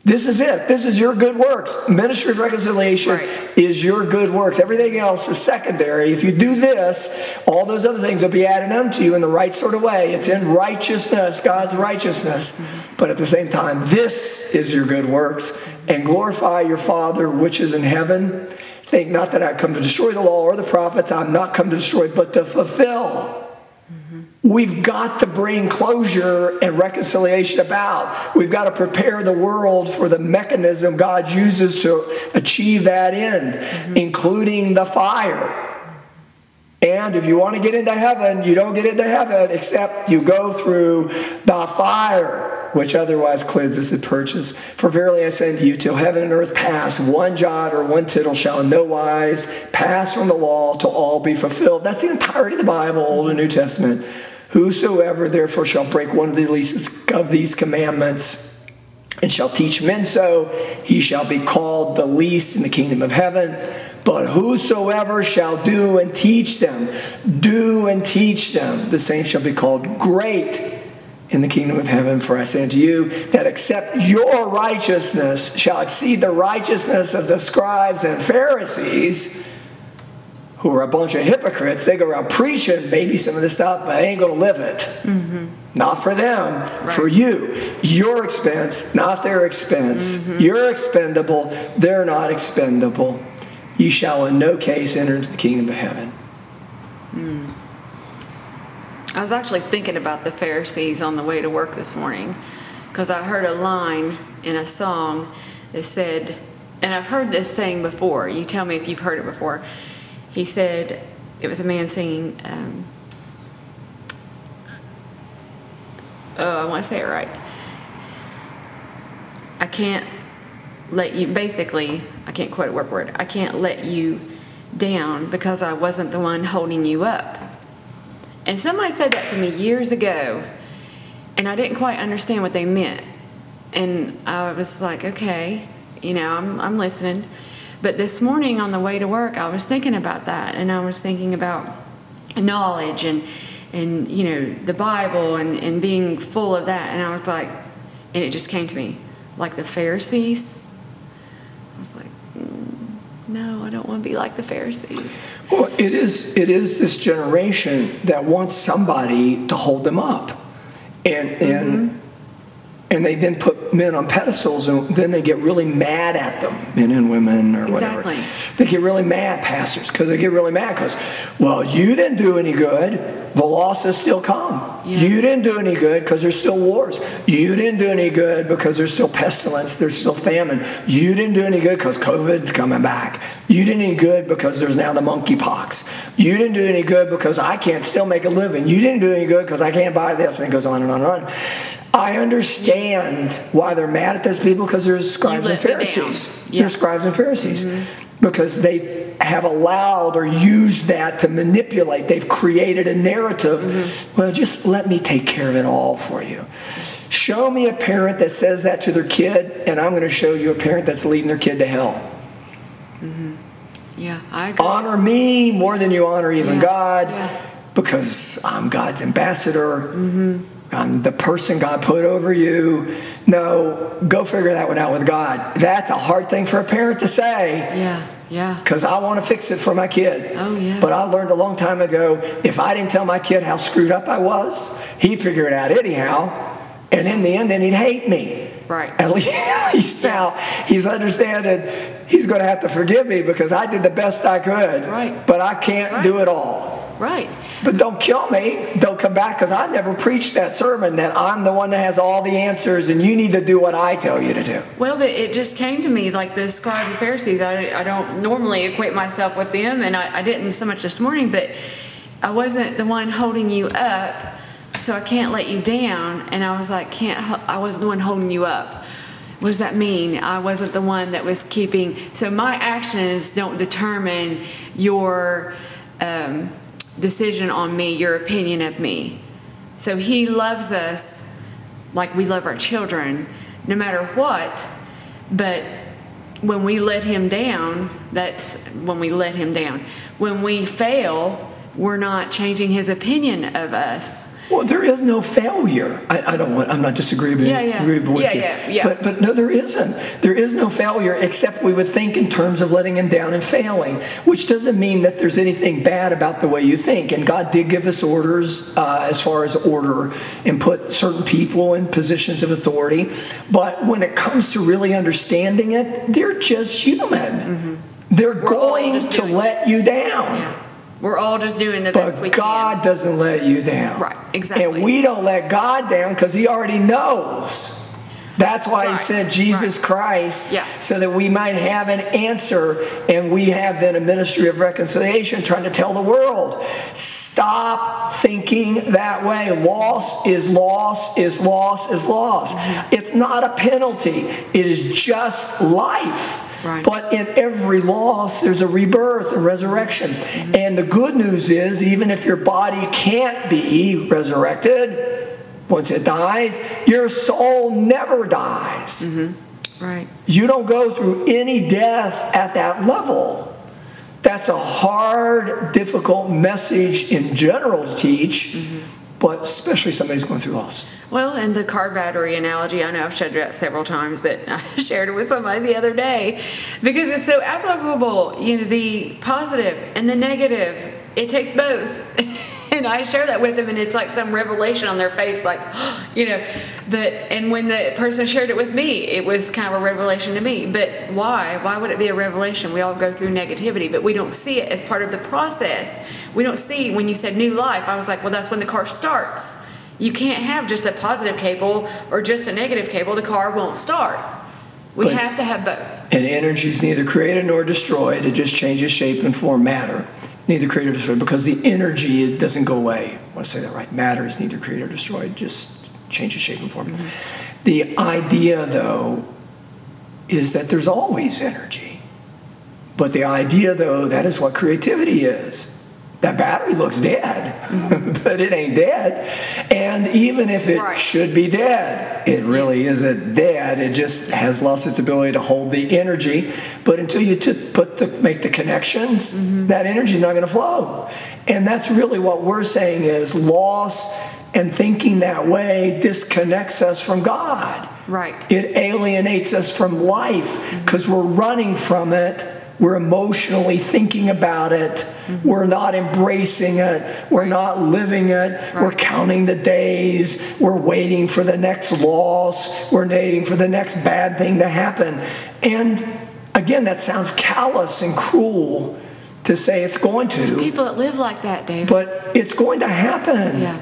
Speaker 1: This is it. This is your good works. Ministry of reconciliation
Speaker 2: Right.
Speaker 1: is your good works. Everything else is secondary. If you do this, all those other things will be added unto you in the right sort of way. It's in righteousness, God's righteousness. But at the same time, this is your good works. And glorify your Father which is in heaven. Think not that I come to destroy the law or the prophets. I'm not come to destroy, but to fulfill. We've got to bring closure and reconciliation about. We've got to prepare the world for the mechanism God uses to achieve that end, mm-hmm. including the fire. And if you want to get into heaven, you don't get into heaven except you go through the fire, which otherwise cleanses and purges. For verily I say unto you, till heaven and earth pass, one jot or one tittle shall in no wise pass from the law till all be fulfilled. That's the entirety of the Bible, Old and New Testament. Whosoever therefore shall break one of the least of these commandments, and shall teach men so, he shall be called the least in the kingdom of heaven. But whosoever shall do and teach them, do and teach them, the same shall be called great in the kingdom of heaven. For I say unto you that except your righteousness shall exceed the righteousness of the scribes and Pharisees, who are a bunch of hypocrites, they go around preaching maybe some of this stuff, but they ain't going to live it. Mm-hmm. Not for them, for you. Your expense, not their expense. Mm-hmm. You're expendable, they're not expendable. You shall in no case enter into the kingdom of heaven.
Speaker 2: I was actually thinking about the Pharisees on the way to work this morning because I heard a line in a song that said, and I've heard this saying before. You tell me if you've heard it before. He said, it was a man singing, um, oh, I want to say it right. I can't let you, basically, I can't quote a word word, I can't let you down because I wasn't the one holding you up. And somebody said that to me years ago, and I didn't quite understand what they meant. And I was like, okay, you know, I'm, I'm listening. But this morning on the way to work, I was thinking about that, and I was thinking about knowledge and and you know the Bible and and being full of that. And I was like, and it just came to me like the Pharisees. I was like, mm, no, I don't want to be like the Pharisees.
Speaker 1: Well, it is it is this generation that wants somebody to hold them up, and and. Mm-hmm. And they then put men on pedestals, and then they get really mad at them, men and women or whatever.
Speaker 2: Exactly.
Speaker 1: They get really mad, pastors, because they get really mad because, well, you didn't do any good the losses still come. Yeah. You didn't do any good because there's still wars. You didn't do any good because there's still pestilence, there's still famine. You didn't do any good because COVID's coming back. You didn't do any good because there's now the monkeypox. You didn't do any good because I can't still make a living. You didn't do any good because I can't buy this, and it goes on and on and on. I understand why they're mad at those people because they're scribes and Pharisees. There's scribes and Pharisees mm-hmm. because they have allowed or used that to manipulate. They've created a narrative. Mm-hmm. Well, just let me take care of it all for you. Show me a parent that says that to their kid, and I'm going to show you a parent that's leading their kid to hell.
Speaker 2: Mm-hmm. Yeah, I agree.
Speaker 1: Honor me more than you honor even yeah. God yeah. because I'm God's ambassador. Mm-hmm. I'm the person God put over you. No, go figure that one out with God. That's a hard thing for a parent to say.
Speaker 2: Yeah. Yeah.
Speaker 1: Because I want to fix it for my kid.
Speaker 2: Oh, yeah.
Speaker 1: But I learned a long time ago if I didn't tell my kid how screwed up I was, he'd figure it out anyhow. And in the end, then he'd hate me.
Speaker 2: Right.
Speaker 1: At least, *laughs* at least now he's understanding he's going to have to forgive me because I did the best I could.
Speaker 2: Right.
Speaker 1: But I can't right. do it all.
Speaker 2: Right.
Speaker 1: But don't kill me. Don't come back because I never preached that sermon that I'm the one that has all the answers and you need to do what I tell you to do.
Speaker 2: Well, it just came to me like the scribes and Pharisees. I, I don't normally equate myself with them, and I, I didn't so much this morning, but I wasn't the one holding you up, so I can't let you down. And I was like, can't, I wasn't the one holding you up what does that mean? I wasn't the one that was keeping. So my actions don't determine your um, decision on me, your opinion of me. So he loves us like we love our children, no matter what. But when we let him down, that's when we let him down. When we fail, we're not changing his opinion of us.
Speaker 1: Well, there is no failure. I, I don't want. I'm not disagreeing
Speaker 2: yeah, yeah.
Speaker 1: with
Speaker 2: yeah,
Speaker 1: you.
Speaker 2: Yeah, yeah.
Speaker 1: But but no, there isn't. There is no failure except we would think in terms of letting him down and failing, which doesn't mean that there's anything bad about the way you think. And God did give us orders uh, as far as order and put certain people in positions of authority. But when it comes to really understanding it, they're just human. Mm-hmm. They're We're going to let you down.
Speaker 2: Yeah. We're all just doing the best we
Speaker 1: can. But God doesn't let you down.
Speaker 2: Right, exactly.
Speaker 1: And we don't let God down because He already knows. That's why right, He sent Jesus
Speaker 2: right.
Speaker 1: Christ
Speaker 2: yeah.
Speaker 1: so that we might have an answer. And we have then a ministry of reconciliation trying to tell the world stop thinking that way. Loss is loss is loss is loss. Mm-hmm. It's not a penalty, it is just life.
Speaker 2: Right.
Speaker 1: But in every loss, there's a rebirth, a resurrection. Mm-hmm. And the good news is, even if your body can't be resurrected, once it dies, your soul never dies.
Speaker 2: Mm-hmm. Right.
Speaker 1: You don't go through any death at that level. That's a hard, difficult message in general to teach. Mm-hmm but especially somebody's going through loss.
Speaker 2: Well, and the car battery analogy, I know I've shared that several times, but *laughs* I shared it with somebody the other day because it's so applicable. You know, the positive and the negative, it takes both. *laughs* and I share that with them, and it's like some revelation on their face, like, *gasps* you know. But and when the person shared it with me, it was kind of a revelation to me. But why? Why would it be a revelation? We all go through negativity, but we don't see it as part of the process. We don't see when you said new life. I was like, well, that's when the car starts. You can't have just a positive cable or just a negative cable. The car won't start. We but, have to have both.
Speaker 1: And energy is neither created nor destroyed. It just changes shape and form matter neither created or destroyed because the energy it doesn't go away. I want to say that right. Matter is neither created or destroyed, just changes shape and form. Mm-hmm. The idea, though, is that there's always energy. But the idea, though, that is what creativity is. That battery looks dead, *laughs* but it ain't dead. And even if it
Speaker 2: Right.
Speaker 1: should be dead, it really isn't dead. It just has lost its ability to hold the energy. But until you t- put the make the connections, mm-hmm. that energy is not going to flow. And that's really what we're saying is loss and thinking that way disconnects us from God.
Speaker 2: Right.
Speaker 1: It alienates us from life mm-hmm. because we're running from it. We're emotionally thinking about it. We're not embracing it. We're not living it. We're counting the days. We're waiting for the next loss. We're waiting for the next bad thing to happen. And again, that sounds callous and cruel to say it's going to,
Speaker 2: People that live like that, David.
Speaker 1: but it's going to happen.
Speaker 2: Yeah.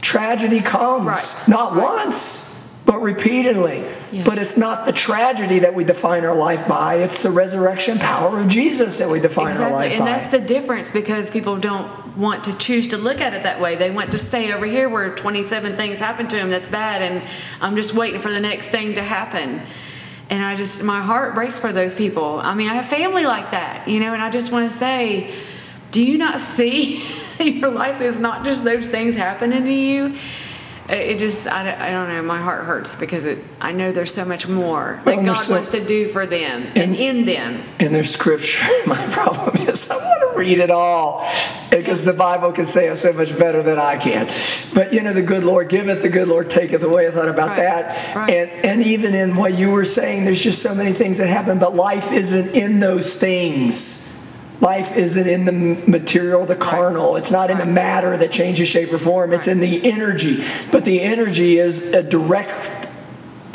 Speaker 1: Tragedy comes,
Speaker 2: Right.
Speaker 1: not
Speaker 2: Right.
Speaker 1: once, but repeatedly.
Speaker 2: Yeah.
Speaker 1: But it's not the tragedy that we define our life by, it's the resurrection power of Jesus that we define our life by
Speaker 2: Exactly, and that's the difference because people don't want to choose to look at it that way. They want to stay over here where 27 things happen to them that's bad, and I'm just waiting for the next thing to happen. And I just, my heart breaks for those people. I mean, I have family like that, you know, and I just want to say, do you not see *laughs* your life is not just those things happening to you? It just, I don't, I don't know, my heart hurts because it, I know there's so much more that
Speaker 1: and there's
Speaker 2: God wants to do for them and in them.
Speaker 1: in their scripture. *laughs* My problem is I want to read it all because the Bible can say it so much better than I can. But you know, the good Lord giveth, the good Lord taketh away. I thought about
Speaker 2: Right,
Speaker 1: that.
Speaker 2: right.
Speaker 1: And and even in what you were saying, there's just so many things that happen, but life isn't in those things. Life isn't in the material, the carnal. It's not in the matter that changes shape or form. It's in the energy. But the energy is a direct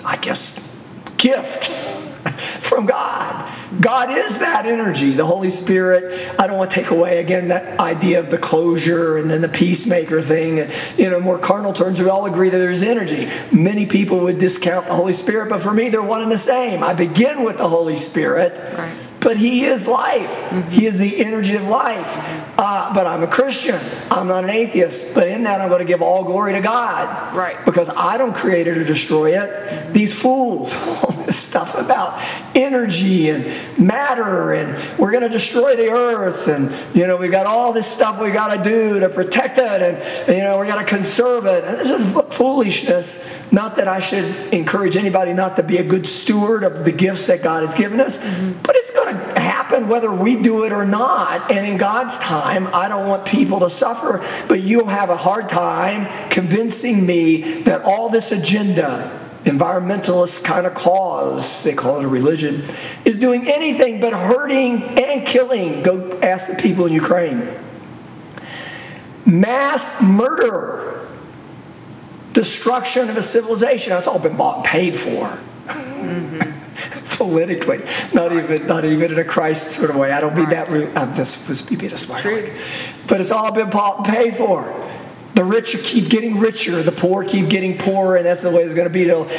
Speaker 1: I guess, gift *laughs* from God. God is that energy, the Holy Spirit. I don't want to take away again that idea of the closure and then the peacemaker thing. You know, more carnal terms, we all agree that there's energy. Many people would discount the Holy Spirit, but for me, they're one and the same. I begin with the Holy Spirit.
Speaker 2: Right.
Speaker 1: But he is life. Mm-hmm. He is the energy of life. Mm-hmm. Uh, but I'm a Christian. I'm not an atheist. But in that, I'm going to give all glory to God.
Speaker 2: Right.
Speaker 1: Because I don't create it or destroy it. Mm-hmm. These fools, *laughs* this stuff about energy and matter, and we're going to destroy the earth, and you know we got all this stuff we got to do to protect it, and you know we got to conserve it. And this is foolishness. Not that I should encourage anybody not to be a good steward of the gifts that God has given us, mm-hmm. but it's going to happen whether we do it or not. And in God's time, I don't want people to suffer, but you'll have a hard time convincing me that all this agenda, environmentalist kind of cause, they call it a religion, is doing anything but hurting and killing. Go ask the people in Ukraine. Mass murder, destruction of a civilization, that's all been bought and paid for *laughs* politically, not even not even in a Christ sort of way. I don't mean that. Re- I'm just supposed to be being a smart but it's all been bought and paid for. The rich keep getting richer, the poor keep getting poorer, and that's the way it's going to be till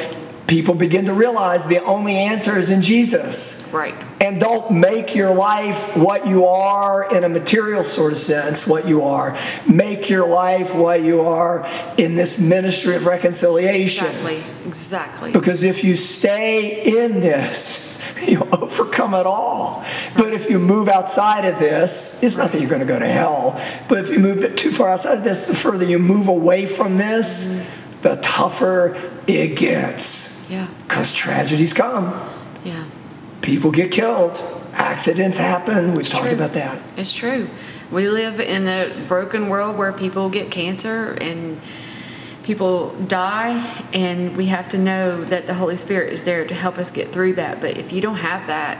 Speaker 1: people begin to realize the only answer is in Jesus.
Speaker 2: Right.
Speaker 1: And don't make your life what you are in a material sort of sense, what you are. Make your life what you are in this ministry of reconciliation.
Speaker 2: Exactly. Exactly.
Speaker 1: Because if you stay in this, *laughs* you'll overcome it all. But if you move outside of this, it's not that you're going to go to hell, but if you move it too far outside of this, the further you move away from this, the tougher it gets.
Speaker 2: Yeah.
Speaker 1: Because tragedies come. People get killed, accidents happen. We've talked
Speaker 2: true.
Speaker 1: about that.
Speaker 2: It's true. We live in a broken world where people get cancer and people die, and we have to know that the Holy Spirit is there to help us get through that. But if you don't have that,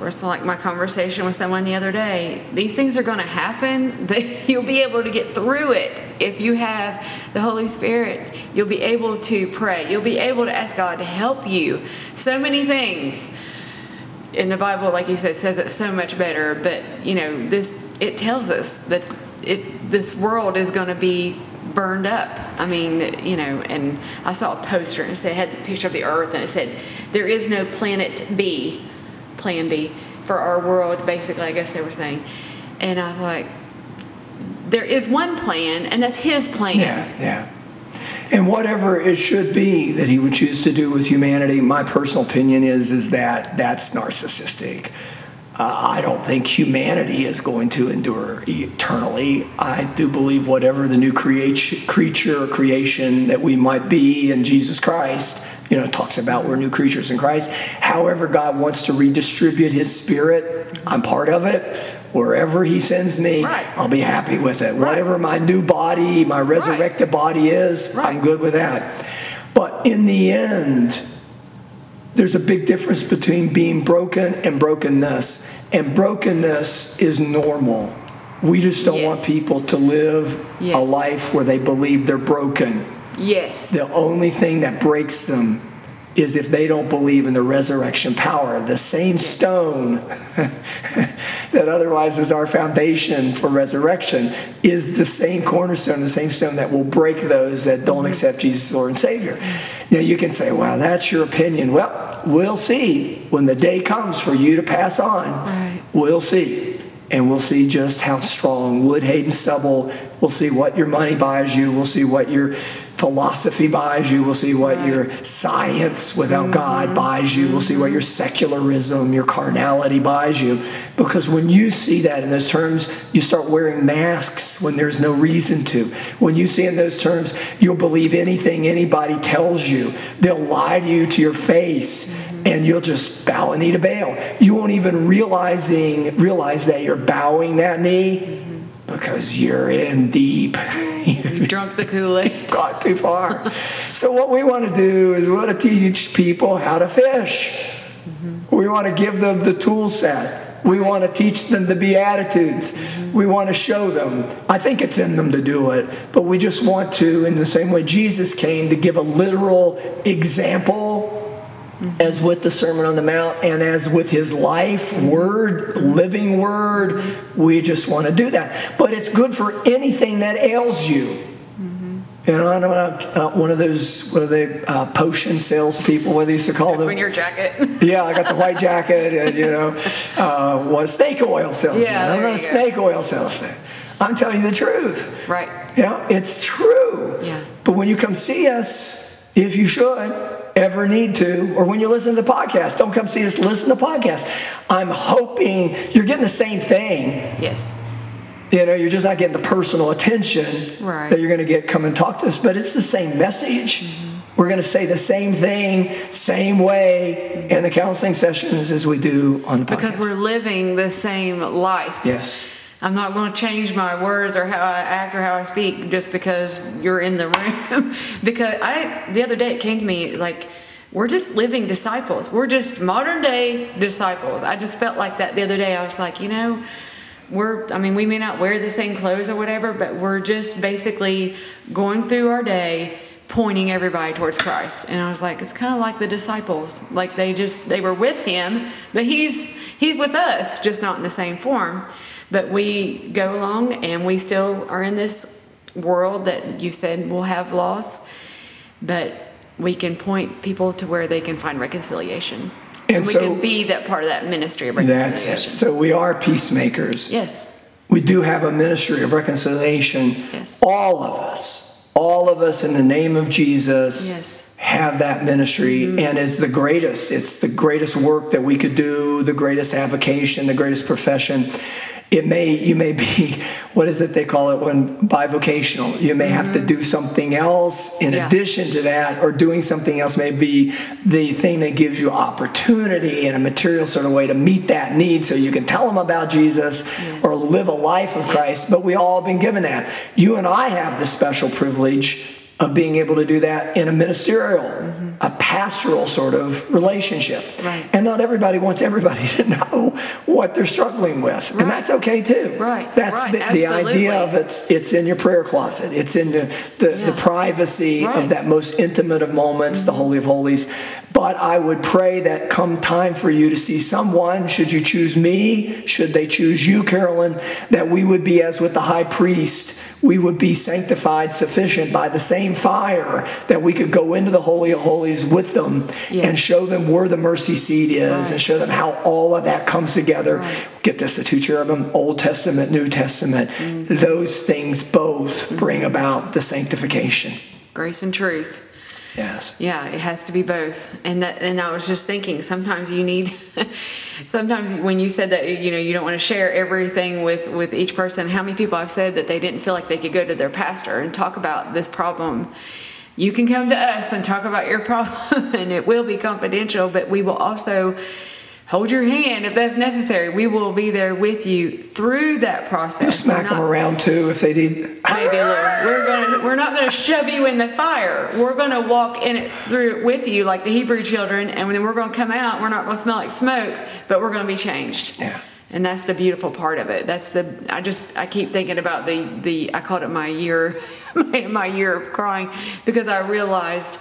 Speaker 2: or it's like my conversation with someone the other day, these things are going to happen, *laughs* but you'll be able to get through it if you have the Holy Spirit. You'll be able to pray. You'll be able to ask God to help you. So many things in the Bible, like you said, says it so much better. But you know, this it tells us that it this world is going to be burned up. I mean, you know, and I saw a poster and it said it had a picture of the Earth and it said there is no planet B, Plan B for our world. Basically, I guess they were saying, and I was like, there is one plan, and that's His plan.
Speaker 1: Yeah, yeah. And whatever it should be that he would choose to do with humanity, my personal opinion is is that that's narcissistic. Uh, I don't think humanity is going to endure eternally. I do believe whatever the new create, creature or creation that we might be in Jesus Christ, you know, talks about we're new creatures in Christ. However, God wants to redistribute His Spirit, I'm part of it. Wherever He sends me,
Speaker 2: Right.
Speaker 1: I'll be happy with it.
Speaker 2: Right.
Speaker 1: Whatever my new body, my resurrected body is,
Speaker 2: Right.
Speaker 1: I'm good with that. But in the end, there's a big difference between being broken and brokenness. And brokenness is normal. We just don't want people to live a life where they believe they're broken.
Speaker 2: Yes.
Speaker 1: The only thing that breaks them is if they don't believe in the resurrection power. The same stone *laughs* that otherwise is our foundation for resurrection is the same cornerstone, the same stone that will break those that don't mm-hmm. accept Jesus as Lord and Savior. Now you can say, well, that's your opinion. Well, we'll see when the day comes for you to pass on.
Speaker 2: Right.
Speaker 1: We'll see. And we'll see just how strong wood, hay, and stubble. We'll see what your money buys you. We'll see what your philosophy buys you. We'll see what
Speaker 2: Right.
Speaker 1: your science without mm-hmm. God buys you. We'll see what your secularism, your carnality buys you. Because when you see that in those terms, you start wearing masks when there's no reason to. When you see in those terms, you'll believe anything anybody tells you. They'll lie to you to your face. Mm-hmm. And you'll just bow a knee to Baal. You won't even realizing realize that you're bowing that knee mm-hmm. Because you're in deep.
Speaker 2: You've *laughs* drunk the Kool-Aid. *laughs*
Speaker 1: Got too far. so what we want to do is we want to teach people how to fish. Mm-hmm. We want to give them the tool set. We want to teach them the beatitudes. Mm-hmm. We want to show them. I think it's in them to do it, but we just want to, in the same way Jesus came, to give a literal example. As with the Sermon on the Mount and as with his life, word, living word, we just want to do that. But it's good for anything that ails you. You know, I'm not, uh, one of those, what are they, uh, potion salespeople, what they used to call them?
Speaker 2: When your jacket.
Speaker 1: Yeah, I got the white jacket and, you know, uh, what, snake oil salesman.
Speaker 2: Yeah,
Speaker 1: I'm not a
Speaker 2: go.
Speaker 1: snake oil salesman. I'm telling you the truth.
Speaker 2: right.
Speaker 1: Yeah, it's true.
Speaker 2: Yeah.
Speaker 1: But when you come see us, if you should ever need to, or when you listen to the podcast, don't come see us, listen to the podcast. I'm hoping you're getting the same thing.
Speaker 2: Yes.
Speaker 1: You know, you're just not getting the personal attention
Speaker 2: Right.
Speaker 1: that you're going to get come and talk to us, but it's the same message. Mm-hmm. We're going to say the same thing, same way in the counseling sessions as we do on the podcast.
Speaker 2: Because we're living the same life.
Speaker 1: Yes.
Speaker 2: I'm not going to change my words or how I act or how I speak just because you're in the room. *laughs* because I, the other day, it came to me like, we're just living disciples. We're just modern day disciples. I just felt like that the other day. I was like, you know, we're, I mean, we may not wear the same clothes or whatever, but we're just basically going through our day pointing everybody towards Christ. And I was like, it's kind of like the disciples. Like they just, they were with him, but he's, he's with us, just not in the same form. But we go along and we still are in this world that you said will have loss, but we can point people to where they can find reconciliation.
Speaker 1: And
Speaker 2: And, we
Speaker 1: so-
Speaker 2: can be that part of that ministry of reconciliation.
Speaker 1: That's it. So we are peacemakers.
Speaker 2: yes.
Speaker 1: We do have a ministry of reconciliation.
Speaker 2: Yes.
Speaker 1: All of us, all of us in the name of Jesus
Speaker 2: Yes. Mm-hmm.
Speaker 1: have that ministry and it's the greatest. It's the greatest work that we could do, the greatest avocation, the greatest profession. It may you may be *laughs* what is it they call it when bivocational. You may have to do something else in
Speaker 2: Mm-hmm. Yeah.
Speaker 1: addition to that, or doing something else may be the thing that gives you opportunity in a material sort of way to meet that need so you can tell them about Jesus
Speaker 2: Yes.
Speaker 1: or live a life of Christ. But we all have been given that. You and I have the special privilege of being able to do that in a ministerial, a pastoral sort of relationship.
Speaker 2: Mm-hmm. Right.
Speaker 1: And not everybody wants everybody *laughs* to know what they're struggling with.
Speaker 2: Right.
Speaker 1: And that's okay too.
Speaker 2: Right.
Speaker 1: That's
Speaker 2: Right.
Speaker 1: the, the idea of it's it's in your prayer closet. It's in the, the, the privacy.
Speaker 2: Mm-hmm.
Speaker 1: of that most intimate of moments, the Holy of Holies. But I would pray that come time for you to see someone, should you choose me, should they choose you, Carolyn, that we would be as with the high priest, we would be sanctified sufficient by the same fire that we could go into the Holy of Holies with them and show them where the mercy seat is and show them how all of that comes together.
Speaker 2: Right.
Speaker 1: Get this, the two cherubim, Old Testament, New Testament, mm-hmm. those things both mm-hmm. bring about the sanctification.
Speaker 2: Grace and truth.
Speaker 1: Yes.
Speaker 2: Yeah, it has to be both. And that and I was just thinking sometimes you need *laughs* sometimes when you said that you know you don't want to share everything with with each person, how many people I've said that they didn't feel like they could go to their pastor and talk about this problem. You can come to us and talk about your problem *laughs* and it will be confidential, but we will also hold your hand if that's necessary. We will be there with you through that process.
Speaker 1: Smack
Speaker 2: We're
Speaker 1: them
Speaker 2: not-
Speaker 1: around too if they need.
Speaker 2: maybe a little. We're gonna we're not gonna shove you in the fire. We're gonna walk in it through with you like the Hebrew children, and then we're gonna come out. We're not gonna smell like smoke, but we're gonna be changed.
Speaker 1: Yeah.
Speaker 2: And that's the beautiful part of it. That's the I just I keep thinking about the the I called it my year *laughs* my, my year of crying because I realized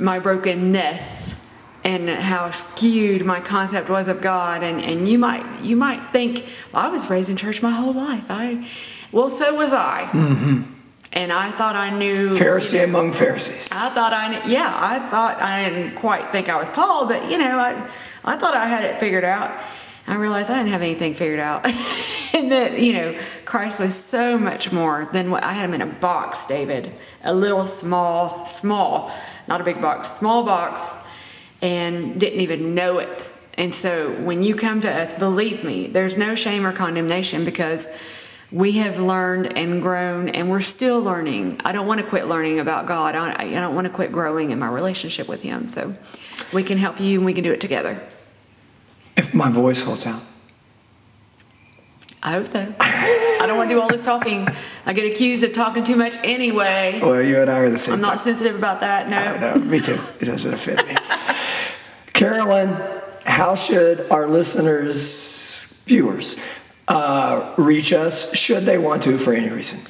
Speaker 2: my brokenness and how skewed my concept was of God and, and you might you might think well, I was raised in church my whole life I well so was I Mhm. and I thought I knew
Speaker 1: Pharisee among Pharisees.
Speaker 2: I thought I kn- yeah I thought I didn't quite think I was Paul but you know I I thought I had it figured out I realized I didn't have anything figured out. *laughs* And that you know Christ was so much more than what I had him in a box David. A little small small not a big box small box and didn't even know it. And so when you come to us believe me there's no shame or condemnation because we have learned and grown and we're still learning. I don't want to quit learning about god. I, don't want to quit growing in my relationship with him. So we can help you and we can do it together
Speaker 1: If my voice holds out.
Speaker 2: i hope so i don't want to do all this talking i get accused of talking too much anyway
Speaker 1: Well, you and I are the same.
Speaker 2: i'm not sensitive about that
Speaker 1: I
Speaker 2: no
Speaker 1: me too. It doesn't offend me. Carolyn, how should our listeners, viewers, uh, reach us should they want to for any reason?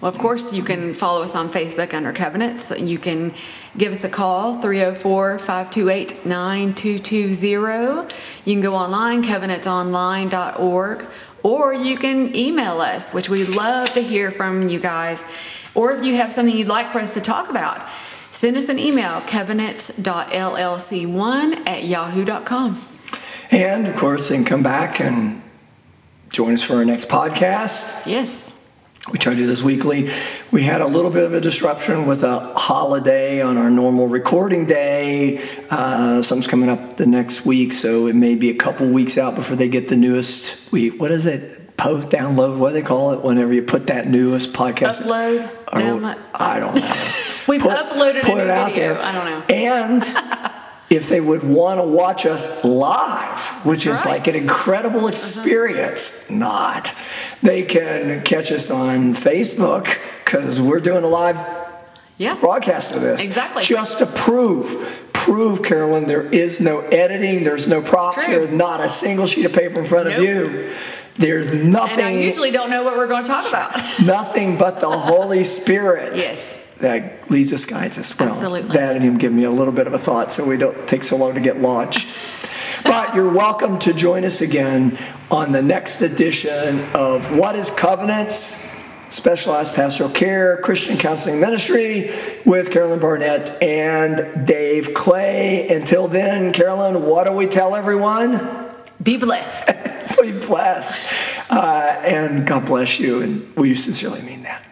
Speaker 2: Well, of course, you can follow us on Facebook under Covenants. You can give us a call, 304 528 9220. You can go online, covenantsonline.org, or you can email us, which we love to hear from you guys. Or if you have something you'd like for us to talk about, send us an email, covenants.llc1 at yahoo.com.
Speaker 1: And of course, they can come back and join us for our next podcast.
Speaker 2: Yes.
Speaker 1: We try to do this weekly. We had a little bit of a disruption with a holiday on our normal recording day. Uh, some's coming up the next week, so it may be a couple weeks out before they get the newest. We what is it? Post download. What do they call it? Whenever you put that newest podcast.
Speaker 2: Upload,
Speaker 1: Or-
Speaker 2: download.
Speaker 1: I don't know. *laughs*
Speaker 2: We've uploaded a
Speaker 1: put
Speaker 2: new
Speaker 1: it out
Speaker 2: video.
Speaker 1: there.
Speaker 2: I don't know.
Speaker 1: And *laughs* if they would want to watch us live, which is
Speaker 2: Right. Uh-huh.
Speaker 1: like an incredible experience, not, they can catch us on Facebook because we're doing a live
Speaker 2: Yeah.
Speaker 1: broadcast of this.
Speaker 2: Exactly.
Speaker 1: Just to prove, prove, Carolyn, there is no editing, there's no props,
Speaker 2: true.
Speaker 1: there's not a single sheet of paper in front of you. There's
Speaker 2: And I usually don't know what we're going to talk about.
Speaker 1: nothing but the Holy Spirit *laughs*
Speaker 2: yes.
Speaker 1: That leads us, guides us. Well,
Speaker 2: Absolutely.
Speaker 1: that and him give me a little bit of a thought so we don't take so long to get launched. *laughs* but you're welcome to join us again on the next edition of What is Covenants? Specialized Pastoral Care, Christian Counseling Ministry with Carolyn Barnett and Dave Clay. Until then, Carolyn, what do we tell everyone?
Speaker 2: Be blessed. *laughs*
Speaker 1: Be blessed. Uh, and God bless you. And we sincerely mean that.